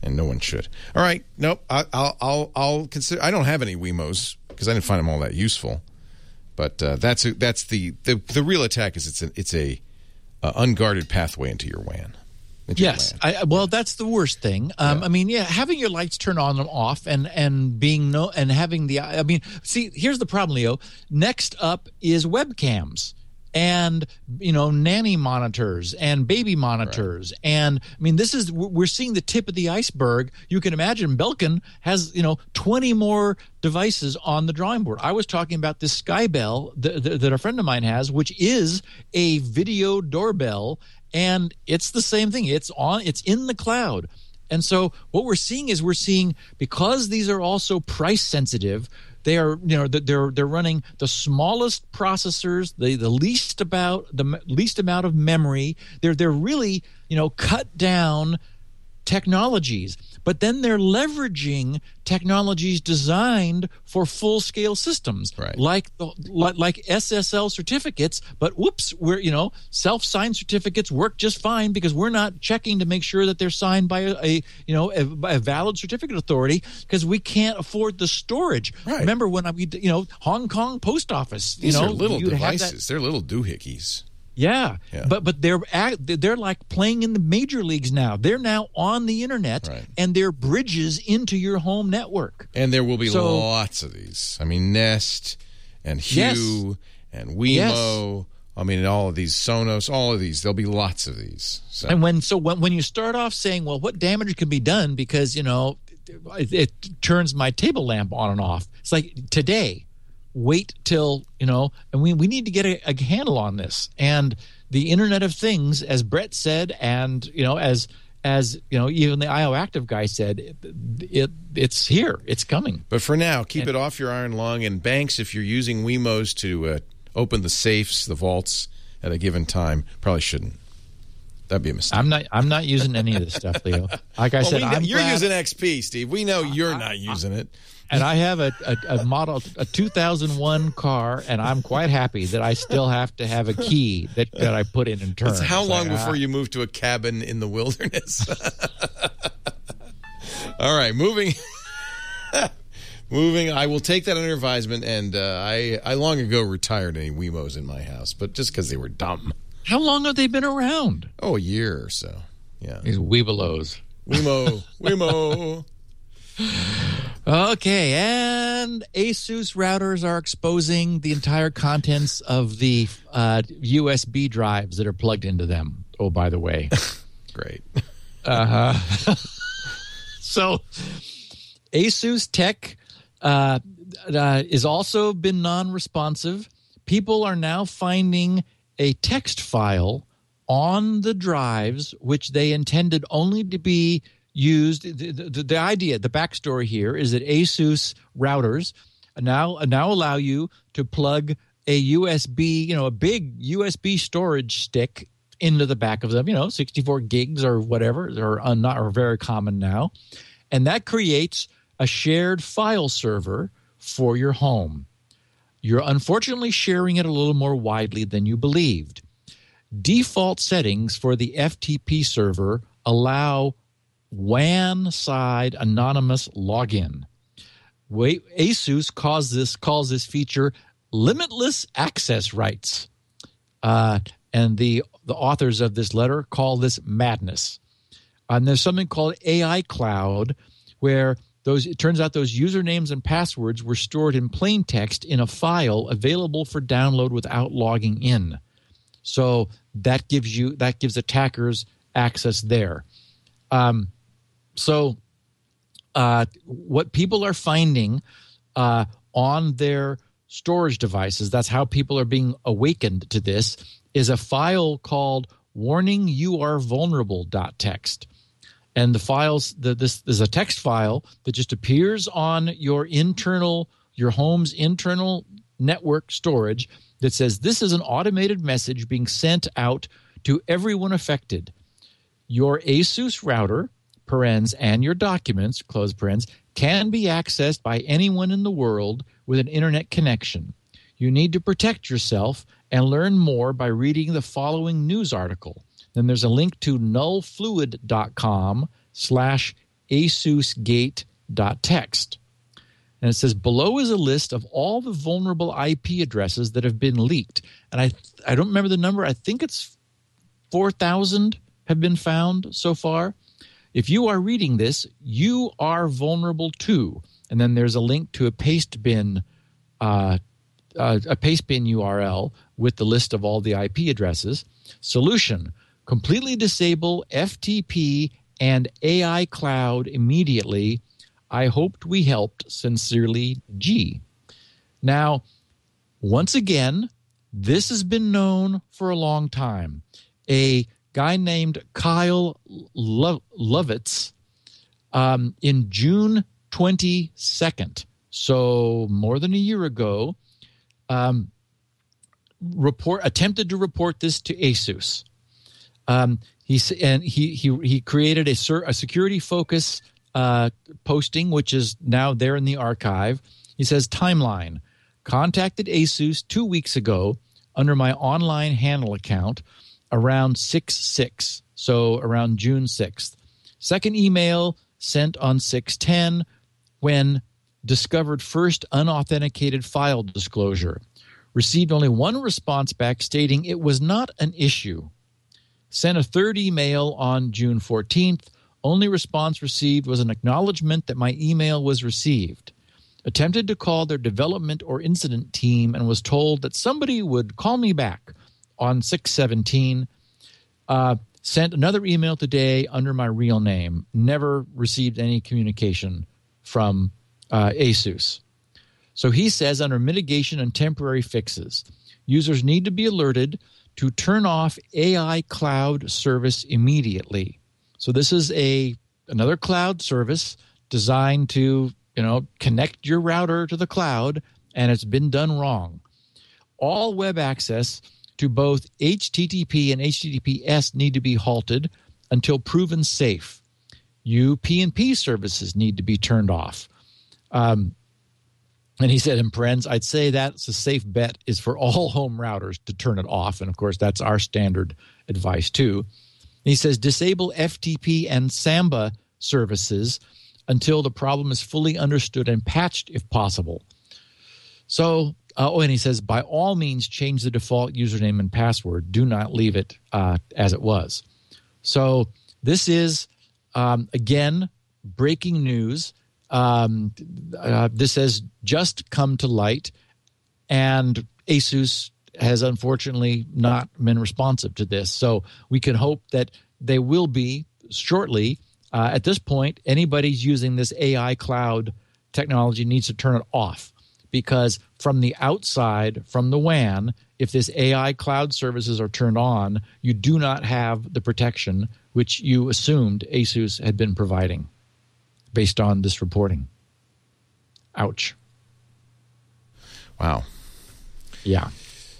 and no one should. All right, nope. I, I'll I'll I'll consider. I don't have any Wemos because I didn't find them all that useful. But uh, that's a, that's the, the the real attack is it's a it's a uh, unguarded pathway into your WAN. Into your Yes, I, well, that's the worst thing. Um, I mean, yeah, having your lights turn on and off, and and being no, and having the. I mean, see, here's the problem, Leo. Next up is webcams, and you know, nanny monitors and baby monitors, and I mean, this is we're seeing the tip of the iceberg. You can imagine Belkin has you know 20 more devices on the drawing board. I was talking about this Skybell that, that, that a friend of mine has, which is a video doorbell and it's the same thing it's on it's in the cloud and so what we're seeing is we're seeing because these are also price sensitive they are you know they're they're running the smallest processors the the least about the least amount of memory. They're they're really you know cut down technologies but then they're leveraging technologies designed for full scale systems Right. like the like, SSL certificates but whoops we're you know self signed certificates work just fine because we're not checking to make sure that they're signed by a, a you know a, by a valid certificate authority because we can't afford the storage Right. remember when I, we you know Hong Kong post office These you know are little devices. They're little doohickeys. Yeah. Yeah. But but they're they're like playing in the major leagues now. They're now on the internet Right. and they're bridges into your home network. And there will be So- lots of these. I mean, Nest and Hue and Wemo. Yes. I mean, all of these Sonos, all of these. There'll be lots of these. So, And when so when when you start off saying, well, what damage can be done because you know it, it turns my table lamp on and off. It's like today. Wait till you know, and we we need to get a, a handle on this. And the Internet of Things, as Brett said, and you know, as as you know, even the IOActive guy said, it, it it's here, it's coming. but for now, keep it off your iron lung. And banks, if you're using Wemos to uh, open the safes, the vaults at a given time, probably shouldn't. That'd be a mistake. I'm not. I'm not using any of this stuff, Leo. Like I Well, said, know- I'm you're glad- using XP, Steve. We know you're not using it. And I have a, a, a model, a 2001 car, and I'm quite happy that I still have to have a key that, that I put in and turn. It's how It's long like, before ah. you move to a cabin in the wilderness? All right, moving. moving. I will take that under advisement, and uh, I I long ago retired any Wemos in my house, but just because they were dumb. How long have they been around? Oh, a year or so. Yeah. These Weebelows. Wemo, Wemo. Okay, and Asus routers are exposing the entire contents of the uh, USB drives that are plugged into them. Oh, by the way. Great. Uh huh. So, Asus Tech uh, uh, is also been non-responsive. People are now finding a text file on the drives which they intended only to be used. The, the, the idea, the backstory here is that Asus routers now now allow you to plug a USB, you know, a big USB storage stick into the back of them. You know, 64 gigs or whatever are un- are very common now, and that creates a shared file server for your home. You're unfortunately sharing it a little more widely than you believed. Default settings for the FTP server allow WAN side anonymous login. Wait, Asus calls this calls this feature limitless access rights, uh, and the the authors of this letter call this madness. And there's something called AI Cloud, where those it turns out those usernames and passwords were stored in plain text in a file available for download without logging in. So that gives you that gives attackers access there. Um, so uh, what people are finding uh, on their storage devices, that's how people are being awakened to this, is a file called warning you are vulnerable.txt. And the files, the, this is a text file that just appears on your internal, your home's internal network storage that says this is an automated message being sent out to everyone affected. Your Asus router, parens, and your documents, close parens, can be accessed by anyone in the world with an internet connection. You need to protect yourself and learn more by reading the following news article. Then there's a link to nullfluid.com slash asusgate.txt. And it says below is a list of all the vulnerable IP addresses that have been leaked. And I I don't remember the number. I think it's 4,000 have been found so far. If you are reading this, you are vulnerable too. And then there's a link to a paste bin, uh, uh, a paste bin URL with the list of all the IP addresses. Solution: completely disable FTP and AI cloud immediately. I hoped we helped. Sincerely, G. Now, once again, this has been known for a long time. A guy named Kyle Lo- Lovett um, in June 22nd, so more than a year ago, um, report attempted to report this to ASUS. Um, he and he he he created a, ser- a security focus uh, posting, which is now there in the archive. He says timeline contacted ASUS two weeks ago under my online handle account around six six, so around June sixth. Second email sent on six ten when discovered first unauthenticated file disclosure. Received only one response back stating it was not an issue. Sent a third email on June 14th. Only response received was an acknowledgement that my email was received. Attempted to call their development or incident team and was told that somebody would call me back on 617. Uh, sent another email today under my real name. Never received any communication from uh, ASUS. So he says under mitigation and temporary fixes, users need to be alerted to turn off AI cloud service immediately. So this is a another cloud service designed to, you know, connect your router to the cloud and it's been done wrong. All web access to both HTTP and HTTPS need to be halted until proven safe. UPnP services need to be turned off. Um, and he said in parens, I'd say that's a safe bet is for all home routers to turn it off. And of course, that's our standard advice too. he says disable FTP and Samba services until the problem is fully understood and patched if possible. So, uh, oh, and he says by all means change the default username and password. Do not leave it uh, as it was. So this is um, again breaking news. Um, uh, this has just come to light, and ASUS has unfortunately not been responsive to this. So we can hope that they will be shortly. Uh, at this point, anybody's using this AI cloud technology needs to turn it off because from the outside, from the WAN, if this AI cloud services are turned on, you do not have the protection which you assumed ASUS had been providing based on this reporting. Ouch. Wow. Yeah.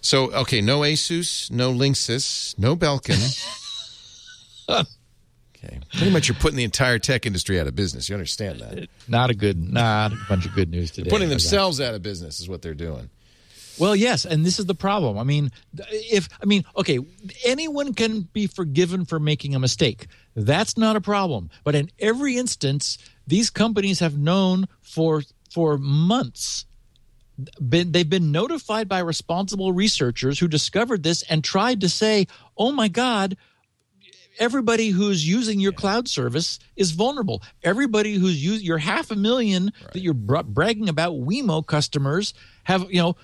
So, okay, no Asus, no Linksys, no Belkin. okay. Pretty much you're putting the entire tech industry out of business. You understand that? Not a good, not a bunch of good news today. Putting themselves out of business is what they're doing. Well, yes, and this is the problem. I mean, if I mean, okay, anyone can be forgiven for making a mistake. That's not a problem. But in every instance, these companies have known for for months been they've been notified by responsible researchers who discovered this and tried to say, "Oh my god, everybody who's using your cloud service is vulnerable. Everybody who's using your half a million right. that you're bra- bragging about Wemo customers have, you know,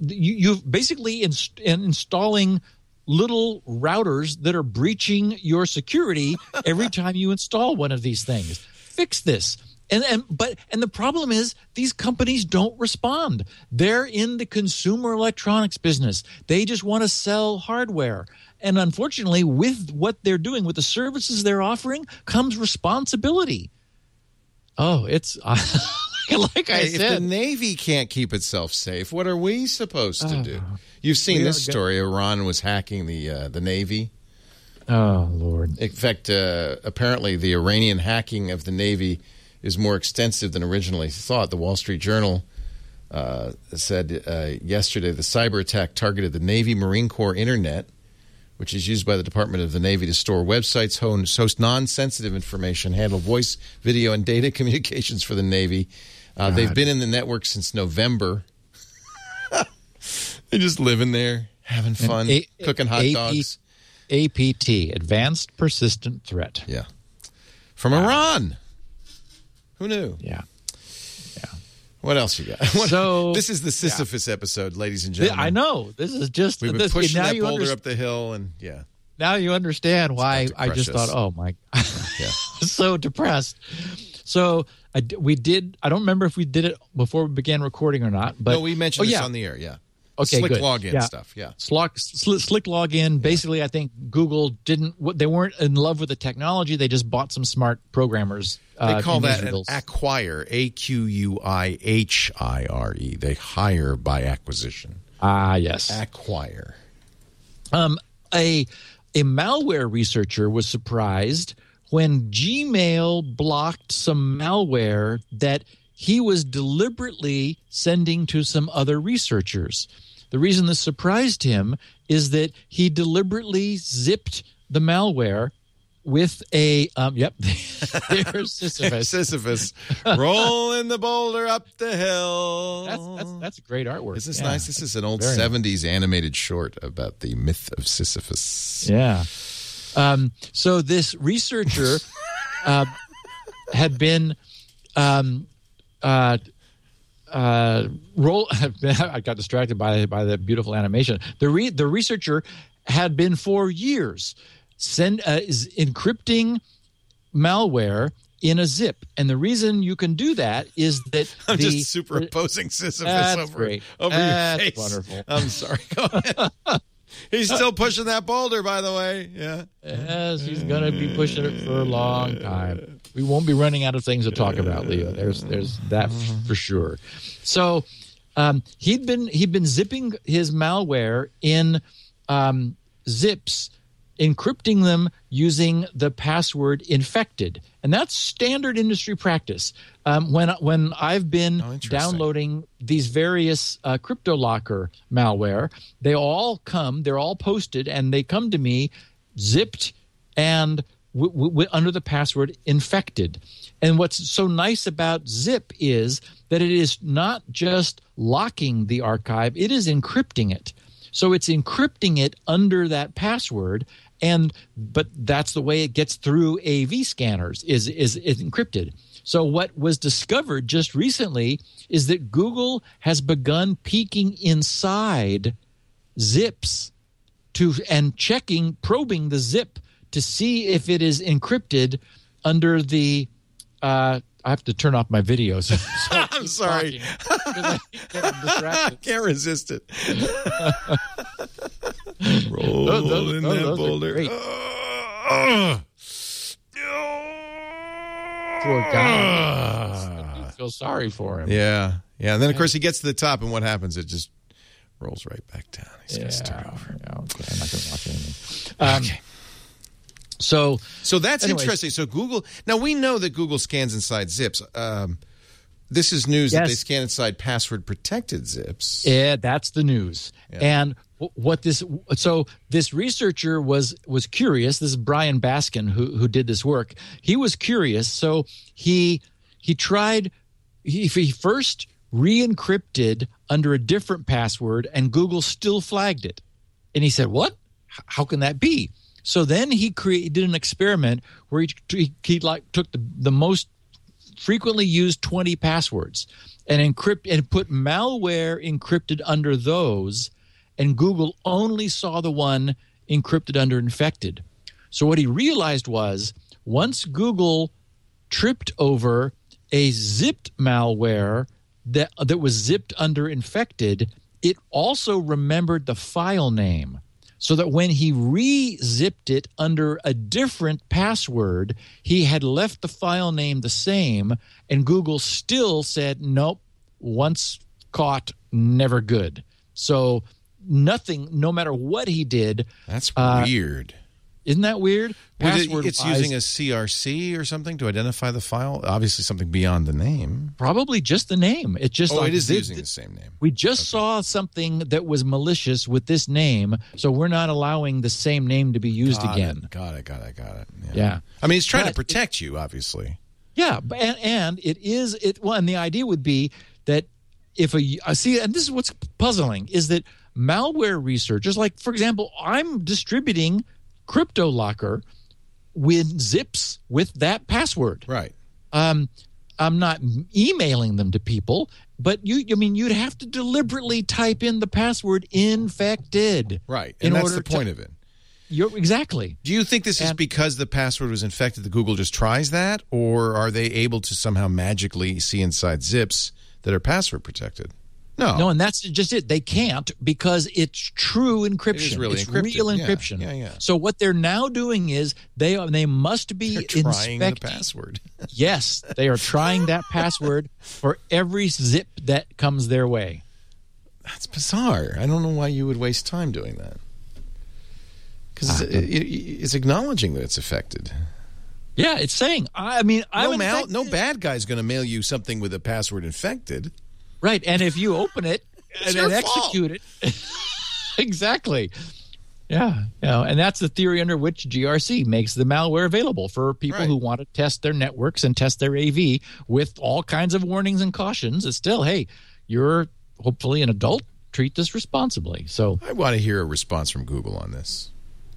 you, you've basically in, in installing little routers that are breaching your security every time you install one of these things. Fix this. And, and but and the problem is these companies don't respond. They're in the consumer electronics business. They just want to sell hardware. And unfortunately, with what they're doing, with the services they're offering, comes responsibility. Oh, it's like I hey, said. If the Navy can't keep itself safe, what are we supposed to do? You've seen this story. Iran was hacking the uh, the Navy. Oh Lord! In fact, uh, apparently the Iranian hacking of the Navy is more extensive than originally thought. The Wall Street Journal uh, said uh, yesterday the cyber attack targeted the Navy Marine Corps internet, which is used by the Department of the Navy to store websites, host non sensitive information, handle voice, video, and data communications for the Navy. Uh, they've been in the network since November. They're just living there, having fun, A- cooking hot AP, dogs. APT, Advanced Persistent Threat. Yeah. From Iran. Who knew? Yeah. What else you got? What, So- this is the Sisyphus episode, ladies and gentlemen. I know. This is just We've been this, pushing now that boulder up the hill, and yeah, now you understand why I just us. thought, oh my, yeah. so depressed. So I we did. I don't remember if we did it before we began recording or not. But no, we mentioned oh, this yeah. on the air. Yeah. Okay, Slick good. login Yeah. stuff. Yeah. Slick, slick, SlickLogin. Basically, I think Google didn't. They weren't in love with the technology. They just bought some smart programmers. They uh, call that an acquihire. A Q U I H I R E. They hire by acquisition. Ah, yes. Acquire. Um, a a malware researcher was surprised when Gmail blocked some malware that he was deliberately sending to some other researchers. The reason this surprised him is that he deliberately zipped the malware with a um, yep there's Sisyphus. Sisyphus rolling the boulder up the hill. That's, that's that's great artwork. Is this Yeah. nice? This is an old Very nice. 70s animated short about the myth of Sisyphus. Yeah. Um, so this researcher uh, had been um, uh, uh, roll. I got distracted by by the beautiful animation. The re, the researcher had been for years send uh, is encrypting malware in a zip, and the reason you can do that is that I'm the, just superimposing Sisyphus That's over, great. over That's your face. wonderful. I'm sorry. Go ahead. He's still pushing that boulder, by the way. Yeah. Yes, he's going to be pushing it for a long time. We won't be running out of things to talk about, Leo. There's there's that f- for sure. So um, he'd been he'd been zipping his malware in um, zips, encrypting them using the password infected, and that's standard industry practice. Um, when when I've been Oh, downloading these various uh, CryptoLocker malware, they all come, they're all posted, and they come to me zipped and w- w- under the password infected. And what's so nice about Zip is that it is not just locking the archive, it is encrypting it. So it's encrypting it under that password and but that's the way it gets through AV scanners is is, is encrypted. So what was discovered just recently is that Google has begun peeking inside zips to and checking probing the zip to see if it is encrypted under the uh I have to turn off my videos. So I'm sorry. I getting. Can't resist it. Roll those- in those- that those are boulder. Ugh. Poor guy. I feel sorry for him. Yeah, yeah. And then of course he gets to the top, and what happens? It just rolls right back down. He's gonna start over. Yeah, okay. I'm not going to watch anything. Um, Okay. So So that's Anyways. interesting. So Google now we know that Google scans inside zips. Um, this is news that they scan inside password protected zips. Yeah, that's the news. And what this so this researcher was was curious. This is Brian Baskin who who did this work. He was curious, so he he tried. He, he first re-encrypted under a different password, and Google still flagged it. And he said, "What? How can that be?" So then he created did an experiment where he, he, he like took the, the most frequently used 20 passwords and encrypt and put malware encrypted under those and google only saw the one encrypted under infected. So what he realized was once google tripped over a zipped malware that that was zipped under infected it also remembered the file name so that when he re-zipped it under a different password, he had left the file name the same, and Google still said, nope, once caught, never good. So nothing, no matter what he did, That's Uh, weird. Isn't that weird? Password it's using a CRC or something to identify the file. Obviously, something beyond the name. probably just the name. It just Oh, like it is using the same name. We just saw something that was malicious with this name, so we're not allowing the same name to be used Got again. It, got it. Got it. Got it. Yeah. I mean, it's trying to But- protect you, obviously. Yeah, and, and it is it. Well, and the idea would be that if a I see, and this is what's puzzling is that malware researchers, like for example, I'm distributing CryptoLocker with zips with that password. Right. Um, I'm not emailing them to people, but you, I mean, you'd have to deliberately type in the password infected. Right. In And that's order the point to- of it. You're exactly. Do you think this is because the password was infected that Google just tries that? Or are they able to somehow magically see inside zips that are password protected? No. No, and that's just it. They can't because it's true encryption. really it's encrypted. real encryption. yeah, yeah. So what they're now doing is they are, they must be They're trying the password. Yes, they are trying that password for every zip that comes their way. That's bizarre. I don't know why you would waste time doing that. Because Ah, it's, it- it's acknowledging that it's affected. Yeah, it's saying. I mean, No, mal- no bad guy's going to mail you something with a password infected. Right, and if you open it and, your and fault. execute it, exactly. Yeah, you know, and that's the theory under which GRC makes the malware available for people Right. who want to test their networks and test their AV with all kinds of warnings and cautions. It's still, hey, you're hopefully an adult. Treat this responsibly. So, I want to hear a response from Google on this.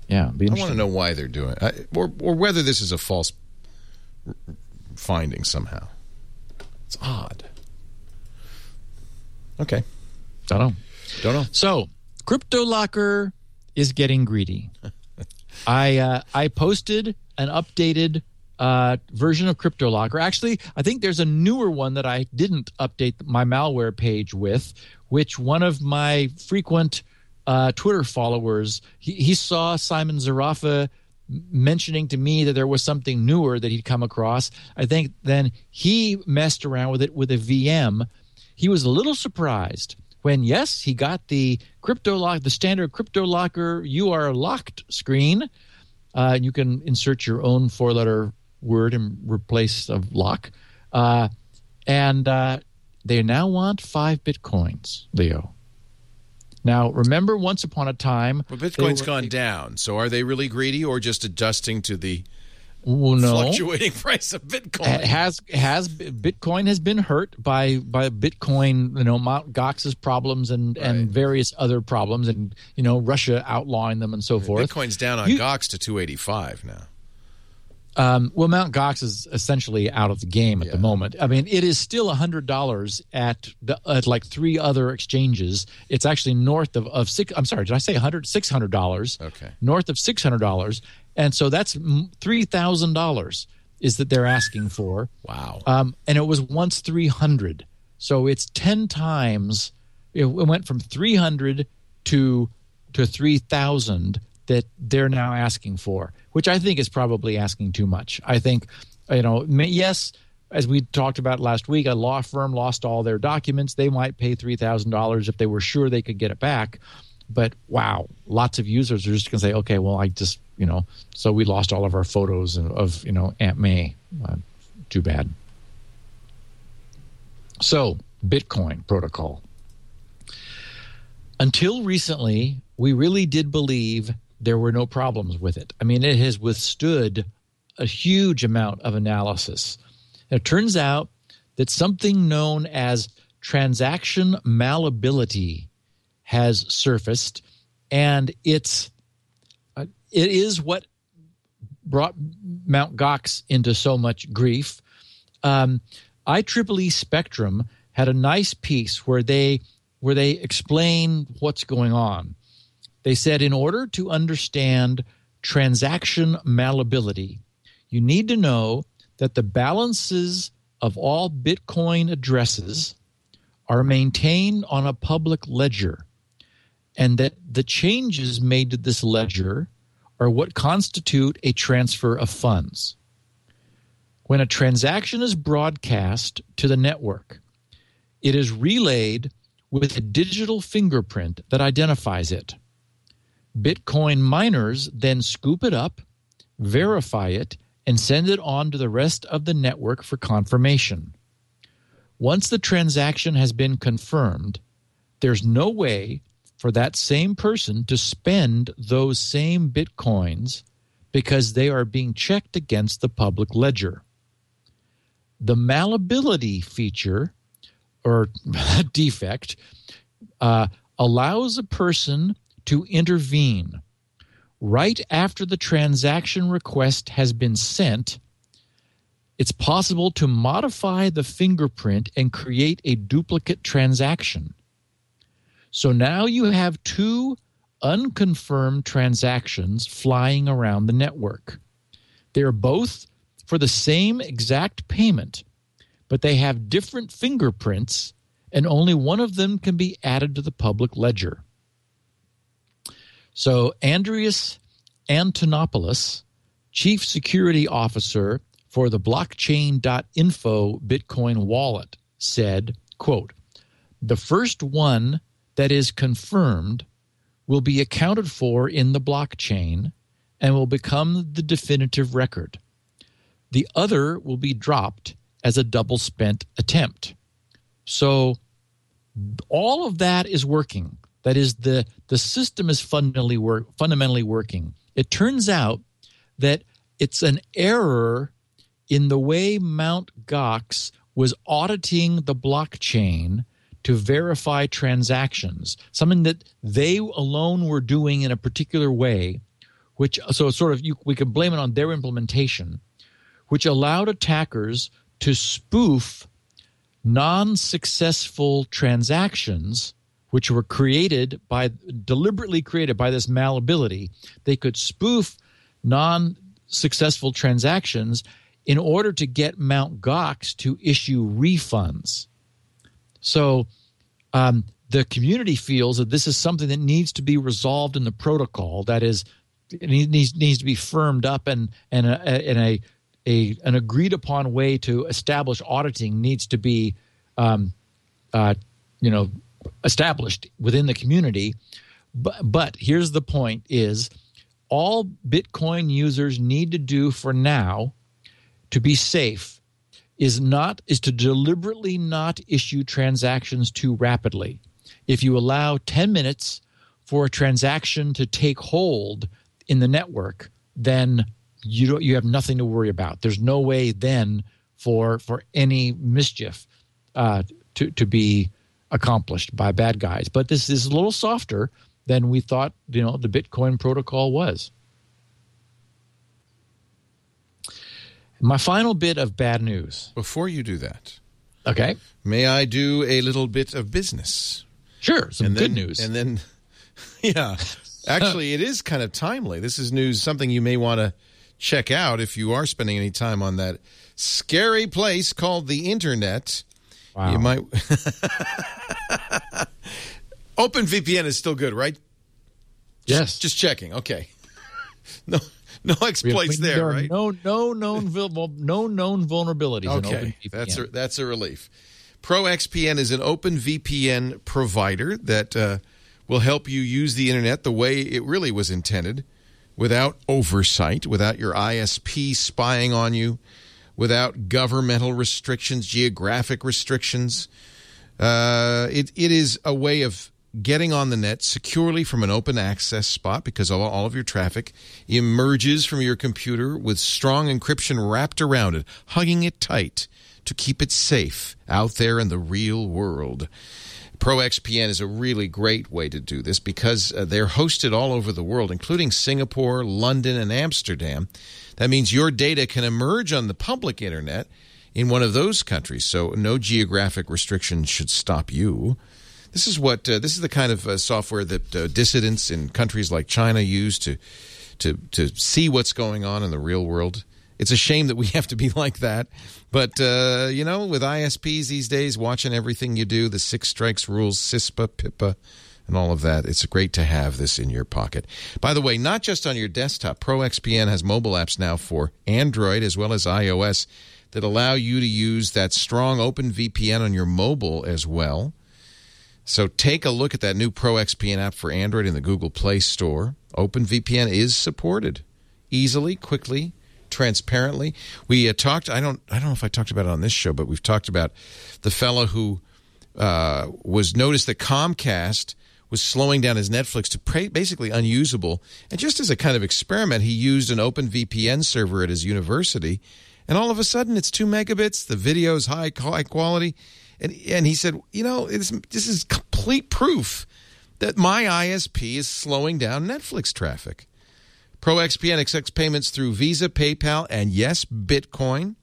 yeah, be I want to know why they're doing it, or or whether this is a false r- finding somehow. It's odd. Okay, don't know. don't know. So, CryptoLocker is getting greedy. I uh, I posted an updated uh, version of CryptoLocker. Actually, I think there's a newer one that I didn't update my malware page with, which one of my frequent uh, Twitter followers he, he saw Simon Zerafa mentioning to me that there was something newer that he'd come across. I think then he messed around with it with a VM. He was a little surprised when yes, he got the crypto lock, the standard crypto locker, you are locked screen. Uh, you can insert your own four letter word in replace of lock. Uh, and uh, they now want five bitcoins, Leo. Now, remember, once upon a time, Well, Bitcoin's were- gone down. So are they really greedy or just adjusting to the Well, no, fluctuating price of Bitcoin? Ha- has has Bitcoin has been hurt by by Bitcoin, you know, Mount Gox's problems and Right. and various other problems, and you know, Russia outlawing them and so forth. Bitcoin's down on You- Gox to 285 now. Um, well, Mount Gox is essentially out of the game at the moment. I mean, it is still hundred dollars at the, at like three other exchanges. It's actually north of, of six. I'm sorry, did I say hundred? Six hundred dollars. Okay. North of six hundred dollars, and so that's three thousand dollars is that they're asking for. Wow. Um, and it was once 300. So it's 10 times. It went from 300 to to 3,000 that they're now asking for, which I think is probably asking too much. I think, you know, yes, as we talked about last week, a law firm lost all their documents. They might pay $3,000 if they were sure they could get it back. But wow, lots of users are just going to say, okay, well, I just, you know, so we lost all of our photos of, you know, Aunt May. Uh, too bad. So, Bitcoin protocol. Until recently, we really did believe there were no problems with it. I mean, it has withstood a huge amount of analysis. It turns out that something known as transaction malleability has surfaced, and it's it is what brought Mount Gox into so much grief. Um, IEEE Spectrum had a nice piece where they where they explain what's going on. They said in order to understand transaction malleability, you need to know that the balances of all Bitcoin addresses are maintained on a public ledger and that the changes made to this ledger are what constitute a transfer of funds. When a transaction is broadcast to the network, it is relayed with a digital fingerprint that identifies it. Bitcoin miners then scoop it up, verify it, and send it on to the rest of the network for confirmation. Once the transaction has been confirmed, there's no way for that same person to spend those same bitcoins because they are being checked against the public ledger. The malleability feature or defect uh, allows a person to intervene right after the transaction request has been sent. It's possible to modify the fingerprint and create a duplicate transaction. So now you have two unconfirmed transactions flying around the network. They're both for the same exact payment, but they have different fingerprints, and only one of them can be added to the public ledger. So, Andreas Antonopoulos, Chief Security Officer for the blockchain.info Bitcoin wallet, said, quote, the first one that is confirmed will be accounted for in the blockchain and will become the definitive record. The other will be dropped as a double spent attempt. So all of that is working. That is the the system is fundamentally work fundamentally working. It turns out that it's an error in the way Mount Gox was auditing the blockchain to verify transactions, something that they alone were doing in a particular way, which so sort of you, we can blame it on their implementation, which allowed attackers to spoof non-successful transactions which were created by deliberately created by this malleability they could spoof non-successful transactions in order to get Mount Gox to issue refunds so um, the community feels that this is something that needs to be resolved in the protocol. That is, it needs needs to be firmed up, and and a, and a, a an agreed upon way to establish auditing needs to be, um, uh, you know, established within the community. But, but here's the point: is all Bitcoin users need to do for now to be safe is not is to deliberately not issue transactions too rapidly. If you allow 10 minutes for a transaction to take hold in the network, then you don't you have nothing to worry about. There's no way then for for any mischief uh, to to be accomplished by bad guys. But this is a little softer than we thought. You know, the Bitcoin protocol was. My final bit of bad news. Before you do that, Okay, may I do a little bit of business? sure. Some and good then, news. And then, yeah, actually, it is kind of timely. This is news, something you may want to check out if you are spending any time on that scary place called the internet. wow. You might. OpenVPN is still good, right? yes. Just checking. Okay. No, no exploits there, are right? No, no known no known vulnerabilities. in Okay, that's a, that's a relief. ProXPN is an OpenVPN provider that uh, will help you use the internet the way it really was intended, without oversight, without your ISP spying on you, without governmental restrictions, geographic restrictions. Uh, it it is a way of getting on the net securely from an open access spot because all, all of your traffic emerges from your computer with strong encryption wrapped around it, hugging it tight to keep it safe out there in the real world. ProXPN is a really great way to do this because uh, they're hosted all over the world, including Singapore, London, and Amsterdam. That means your data can emerge on the public internet in one of those countries, so no geographic restrictions should stop you. This is what uh, this is the kind of uh, software that uh, dissidents in countries like China use to to to see what's going on in the real world. It's a shame that we have to be like that, but uh, you know, with ISPs these days, watching everything you do, the six strikes rules, CISPA, PIPA, and all of that, it's great to have this in your pocket. By the way, not just on your desktop, ProXPN has mobile apps now for Android as well as iOS that allow you to use that strong OpenVPN on your mobile as well. So take a look at that new ProXPN app for Android in the Google Play Store. OpenVPN is supported easily, quickly, transparently. We uh, talked. I don't. I don't know if I talked about it on this show, but we've talked about the fellow who uh, was noticed that Comcast was slowing down his Netflix to basically unusable. And just as a kind of experiment, he used an OpenVPN server at his university, and all of a sudden it's two megabits. The video is high high quality. And, and he said, you know, this is complete proof that my ISP is slowing down Netflix traffic. ProXPN accepts payments through Visa, PayPal, and yes, Bitcoin.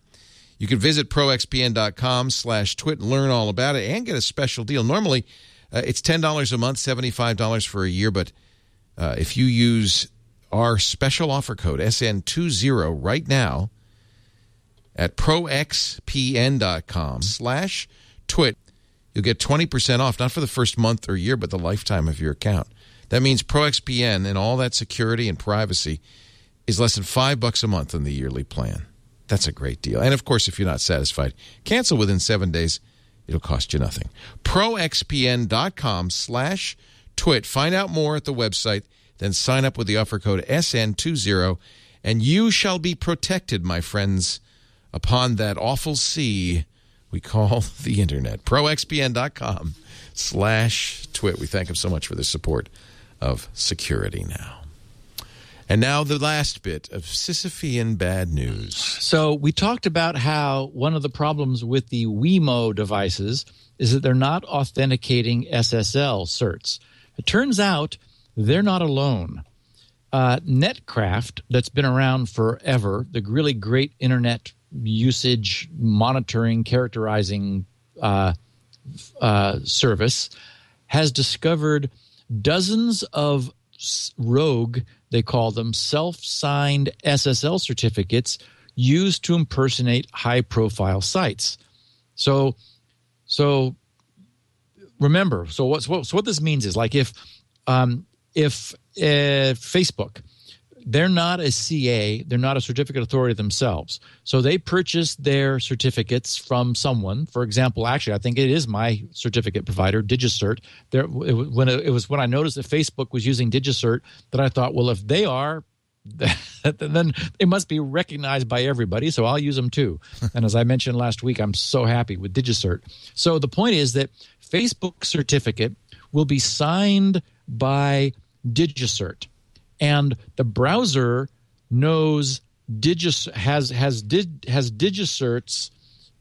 You can visit proxpn.com slash twit and learn all about it and get a special deal. Normally, uh, it's $10 a month, $75 for a year, but uh, if you use our special offer code, SN20, right now at proxpn.com slash twit, you'll get 20% off, not for the first month or year, but the lifetime of your account. That means ProXPN and all that security and privacy is less than five bucks a month on the yearly plan. That's a great deal. And of course, if you're not satisfied, cancel within seven days. It'll cost you nothing. ProXPN.com slash twit. Find out more at the website, then sign up with the offer code SN20, and you shall be protected, my friends, upon that awful sea we call the internet. ProXPN.com slash twit. We thank him so much for the support of Security Now. And now the last bit of Sisyphean bad news. So we talked about how one of the problems with the Wemo devices is that they're not authenticating SSL certs. It turns out they're not alone. Uh, Netcraft, that's been around forever, the really great internet usage monitoring, characterizing uh, uh, service, has discovered dozens of rogue, they call them self signed SSL certificates used to impersonate high profile sites. So, so remember, so what, so what this means is like if, um, if uh, Facebook they're not a CA, they're not a certificate authority themselves. So they purchase their certificates from someone. For example, actually, I think it is my certificate provider, DigiCert. There, it, when it, it was when I noticed that Facebook was using DigiCert that I thought, well, if they are, then it must be recognized by everybody. So I'll use them too. and as I mentioned last week, I'm so happy with DigiCert. So the point is that Facebook certificate will be signed by DigiCert and the browser knows Digis has has did has DigiCert's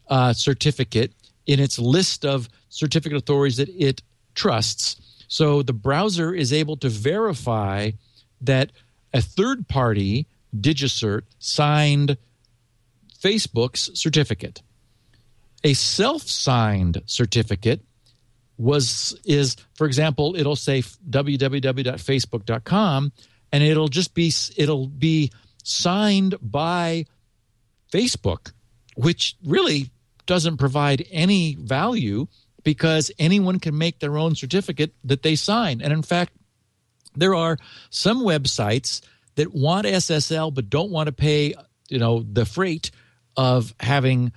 uh, certificate in its list of certificate authorities that it trusts. So the browser is able to verify that a third party DigiCert signed Facebook's certificate. A self-signed certificate was is for example it'll say www.facebook.com and it'll just be it'll be signed by Facebook which really doesn't provide any value because anyone can make their own certificate that they sign. And in fact there are some websites that want SSL but don't want to pay you know the freight of having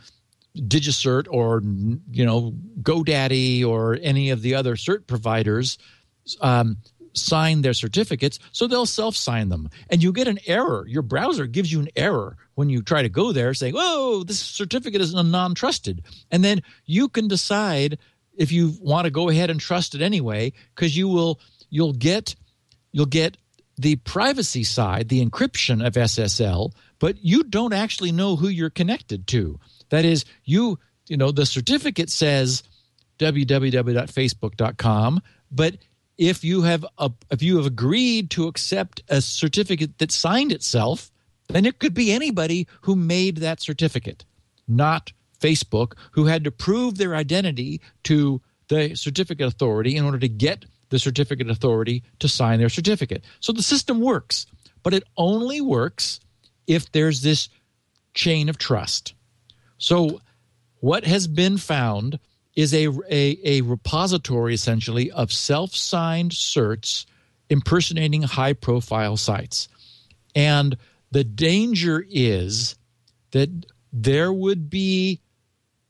DigiCert or you know GoDaddy or any of the other cert providers um, sign their certificates, so they'll self-sign them, and you get an error. Your browser gives you an error when you try to go there, saying, "Oh, this certificate is non-trusted," and then you can decide if you want to go ahead and trust it anyway, because you will you'll get you'll get the privacy side, the encryption of SSL, but you don't actually know who you're connected to. That is, you you know the certificate says www.facebook.com, but if you have a, if you have agreed to accept a certificate that signed itself, then it could be anybody who made that certificate, not Facebook, who had to prove their identity to the certificate authority in order to get the certificate authority to sign their certificate. So the system works, but it only works if there's this chain of trust. So, what has been found is a, a, a repository essentially of self signed certs impersonating high profile sites. And the danger is that there would be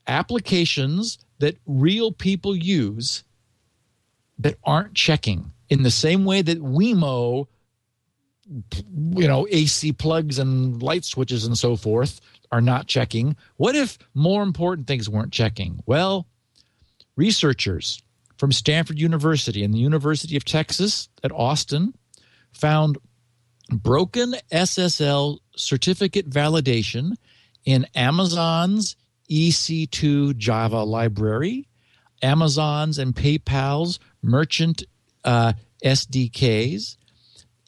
applications that real people use that aren't checking in the same way that Wemo, you know, AC plugs and light switches and so forth are not checking. What if more important things weren't checking? Well, researchers from Stanford University and the University of Texas at Austin found broken SSL certificate validation in Amazon's EC2 Java library, Amazon's and PayPal's merchant uh, SDKs,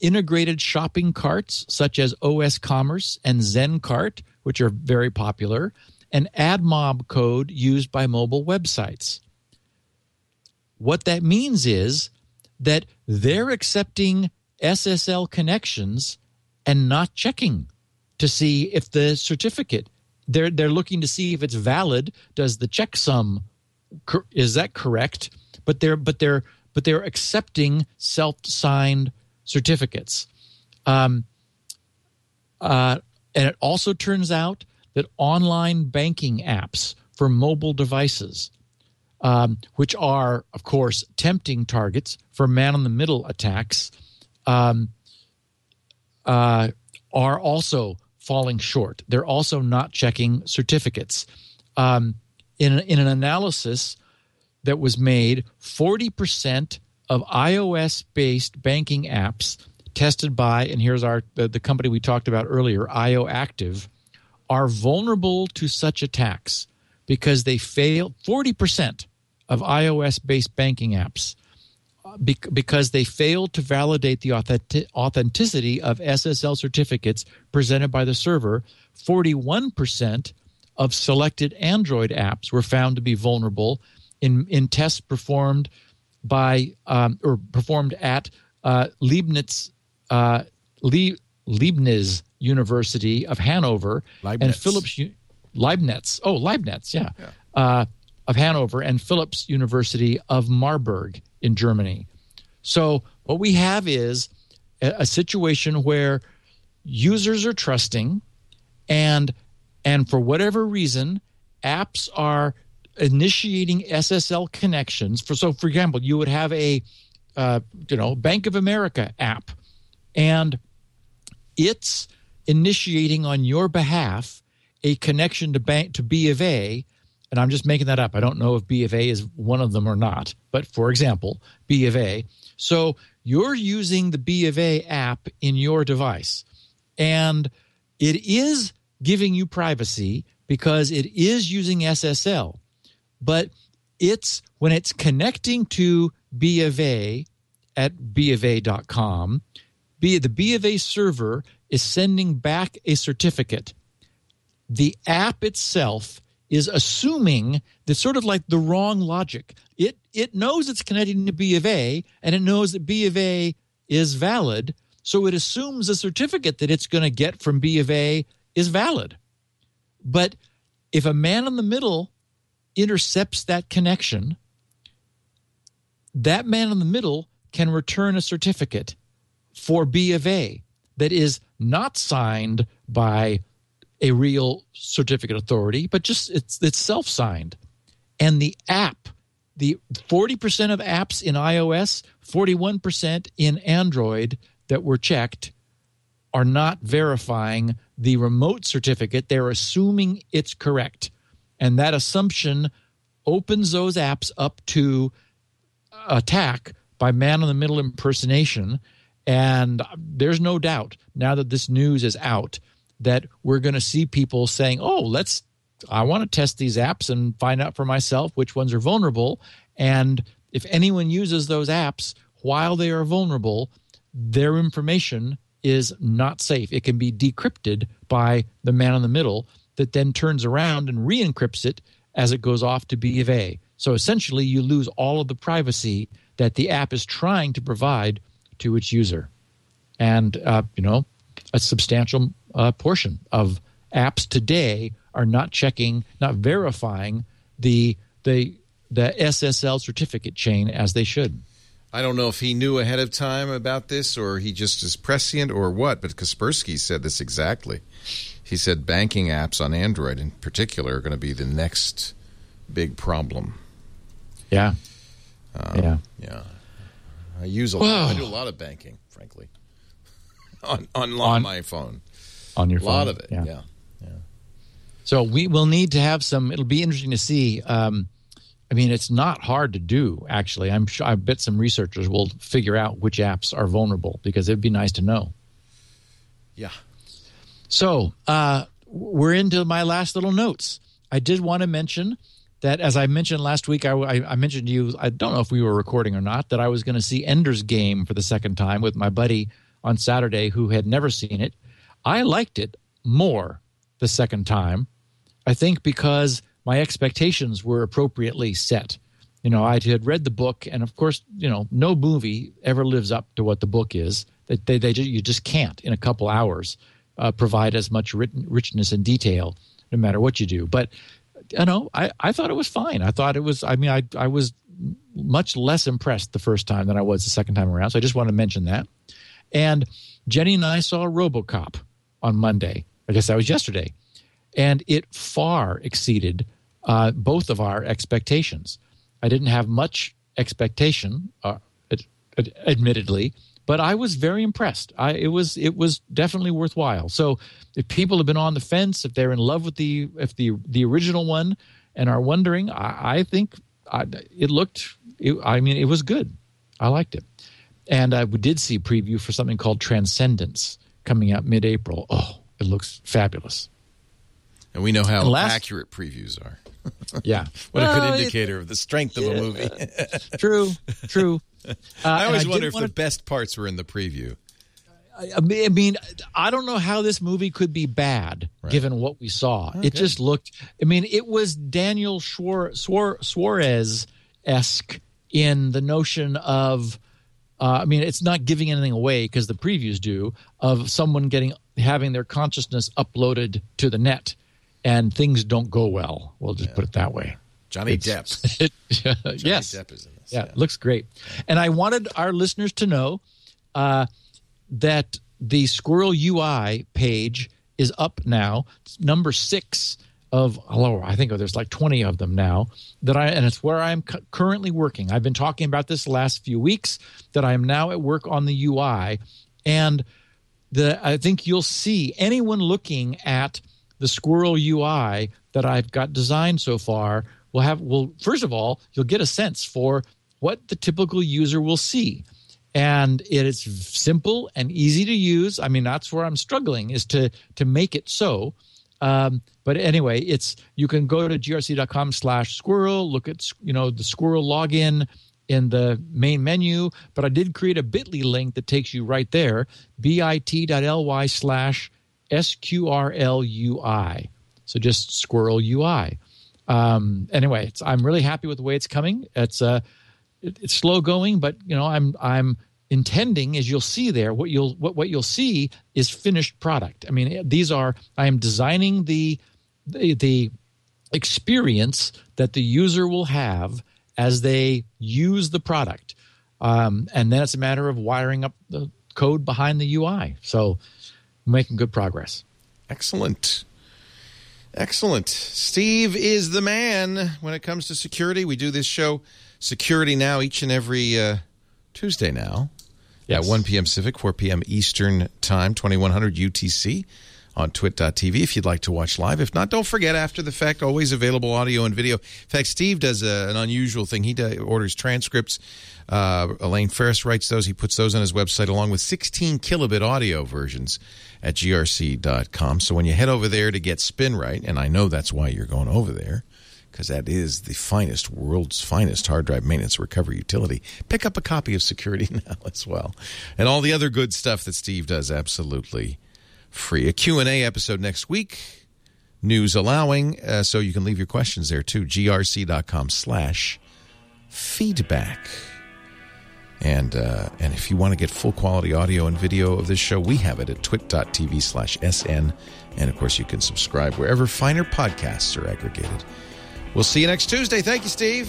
integrated shopping carts such as osCommerce and ZenCart, which are very popular, and AdMob code used by mobile websites. What that means is that they're accepting SSL connections and not checking to see if the certificate they're they're looking to see if it's valid. Does the checksum is that correct? But they're but they're but they're accepting self-signed certificates. Um, uh, and it also turns out that online banking apps for mobile devices, um, which are, of course, tempting targets for man in the middle attacks, um, uh, are also falling short. They're also not checking certificates. Um, in, in an analysis that was made, 40% of iOS based banking apps tested by, and here's our the, the company we talked about earlier, IOActive, are vulnerable to such attacks because they fail 40% of iOS based banking apps uh, because they failed to validate the authentic- authenticity of SSL certificates presented by the server. 41% of selected Android apps were found to be vulnerable in, in tests performed by um, or performed at uh, Leibniz uh, Le- Leibniz University of Hanover and Leibniz. Philipps U- Leibniz. Oh, Leibniz, yeah, Uh, of Hanover and Philipps University of Marburg in Germany. So what we have is a, a situation where users are trusting, and and for whatever reason, apps are initiating SSL connections. For so, for example, you would have a uh, you know Bank of America app, and it's initiating on your behalf a connection to bank to B of A. And I'm just making that up. I don't know if B of A is one of them or not. But for example, B of A. So you're using the B of A app in your device, and it is giving you privacy because it is using SSL. But it's when it's connecting to B of A at B of bofa.com, B, the B of A server is sending back a certificate. The app itself is assuming that sort of like the wrong logic. It it knows it's connecting to B of A and it knows that B of A is valid, so it assumes the certificate that it's going to get from B of A is valid. But if a man in the middle intercepts that connection, that man in the middle can return a certificate for B of A that is not signed by a real certificate authority, but just it's it's self signed. And the app, the 40% of apps in iOS, 41% in Android that were checked are not verifying the remote certificate. They're assuming it's correct. And that assumption opens those apps up to attack by man in the middle impersonation. And there's no doubt now that this news is out that we're going to see people saying, oh, let's, I want to test these apps and find out for myself which ones are vulnerable. And if anyone uses those apps while they are vulnerable, their information is not safe. It can be decrypted by the man in the middle that then turns around and re encrypts it as it goes off to B of A. So essentially, you lose all of the privacy that the app is trying to provide to its user. And, uh, you know, a substantial uh, portion of apps today are not checking, not verifying the, the, the SSL certificate chain as they should. I don't know if he knew ahead of time about this or he just is prescient or what, but Kaspersky said this exactly. He said banking apps on Android in particular are going to be the next big problem. Yeah. Um, yeah. Yeah. I use a lot, I do a lot of banking, frankly, on, on, on my phone. On your a phone. lot of it, yeah. Yeah. yeah. So we will need to have some. It'll be interesting to see. Um, I mean, it's not hard to do. Actually, I'm sure. I bet some researchers will figure out which apps are vulnerable because it'd be nice to know. Yeah. So uh, we're into my last little notes. I did want to mention that, as I mentioned last week, I, I, I mentioned to you. I don't know if we were recording or not. That I was going to see Ender's Game for the second time with my buddy on Saturday, who had never seen it. I liked it more the second time. I think because my expectations were appropriately set. You know, I had read the book, and of course, you know, no movie ever lives up to what the book is. They, they, they you just can't in a couple hours uh, provide as much written, richness and detail, no matter what you do. But you know, I, I thought it was fine. I thought it was. I mean, I I was much less impressed the first time than I was the second time around. So I just want to mention that. And Jenny and I saw RoboCop on Monday. I guess that was yesterday, and it far exceeded uh, both of our expectations. I didn't have much expectation, uh, ad- ad- admittedly, but I was very impressed. I, it was it was definitely worthwhile. So if people have been on the fence, if they're in love with the if the the original one and are wondering, I, I think I, it looked. It, I mean, it was good. I liked it, and I did see preview for something called Transcendence coming out mid-April. Oh, it looks fabulous. And we know how last- accurate previews are. Yeah, What a Well, good it- indicator of the strength of a movie. true, true. Uh, I always did wonder if wanna- the best parts were in the preview. I mean, I mean, I don't know how this movie could be bad given what we saw. It just looked. I mean, it was Daniel Suar- Suar- Suarez esque in the notion of. Uh, I mean, it's not giving anything away because the previews do of someone getting having their consciousness uploaded to the net, and things don't go well. We'll just put it that way. Johnny It's- Depp. It, yes, Depp is in this, Yeah, yeah. looks great. And I wanted our listeners to know uh, that the SQRL UI page is up now. It's number six of hello, I think there's like 20 of them now that I and it's where I'm cu- currently working. I've been talking about this last few weeks that I am now at work on the UI and the I think you'll see anyone looking at the SQRL UI that I've got designed so far will have will first of all you'll get a sense for what the typical user will see and it is simple and easy to use i mean that's where i'm struggling is to to make it so um, but anyway it's you can go to grc.com slash sqrl look at you know the SQRL login in the main menu. But i did create a bitly link that takes you right there bit.ly slash sqrlui so just squirrel ui um, anyway it's, i'm really happy with the way it's coming. It's uh it, it's slow going but you know i'm i'm intending as you'll see there what you'll what, what you'll see is finished product i mean these are i am designing the the, the experience that the user will have as they use the product um, and then it's a matter of wiring up the code behind the ui so making good progress Excellent. Excellent. Steve is the man when it comes to security. We do this show, Security Now, each and every uh, Tuesday now Yes. at 1 p.m. Pacific, 4 p.m. Eastern Time, 2100 UTC on twit.tv if you'd like to watch live. If not, don't forget after the fact, always available audio and video. In fact, Steve does a, an unusual thing. He do, orders transcripts. Uh, Elaine Farris writes those. He puts those on his website along with 16 kilobit audio versions at grc.com. So when you head over there to get SpinRite, and I know that's why you're going over there, because that is the finest, world's finest hard drive maintenance recovery utility. Pick up a copy of Security Now as well, and all the other good stuff that Steve does, absolutely free. A Q&A episode next week, news allowing, uh, so you can leave your questions there too. grc.com slash feedback. And uh, and if you want to get full quality audio and video of this show, we have it at twit.tv slash SN. And of course, you can subscribe wherever finer podcasts are aggregated. We'll see you next Tuesday. Thank you, Steve.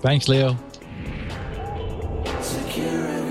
Thanks, Leo. Security.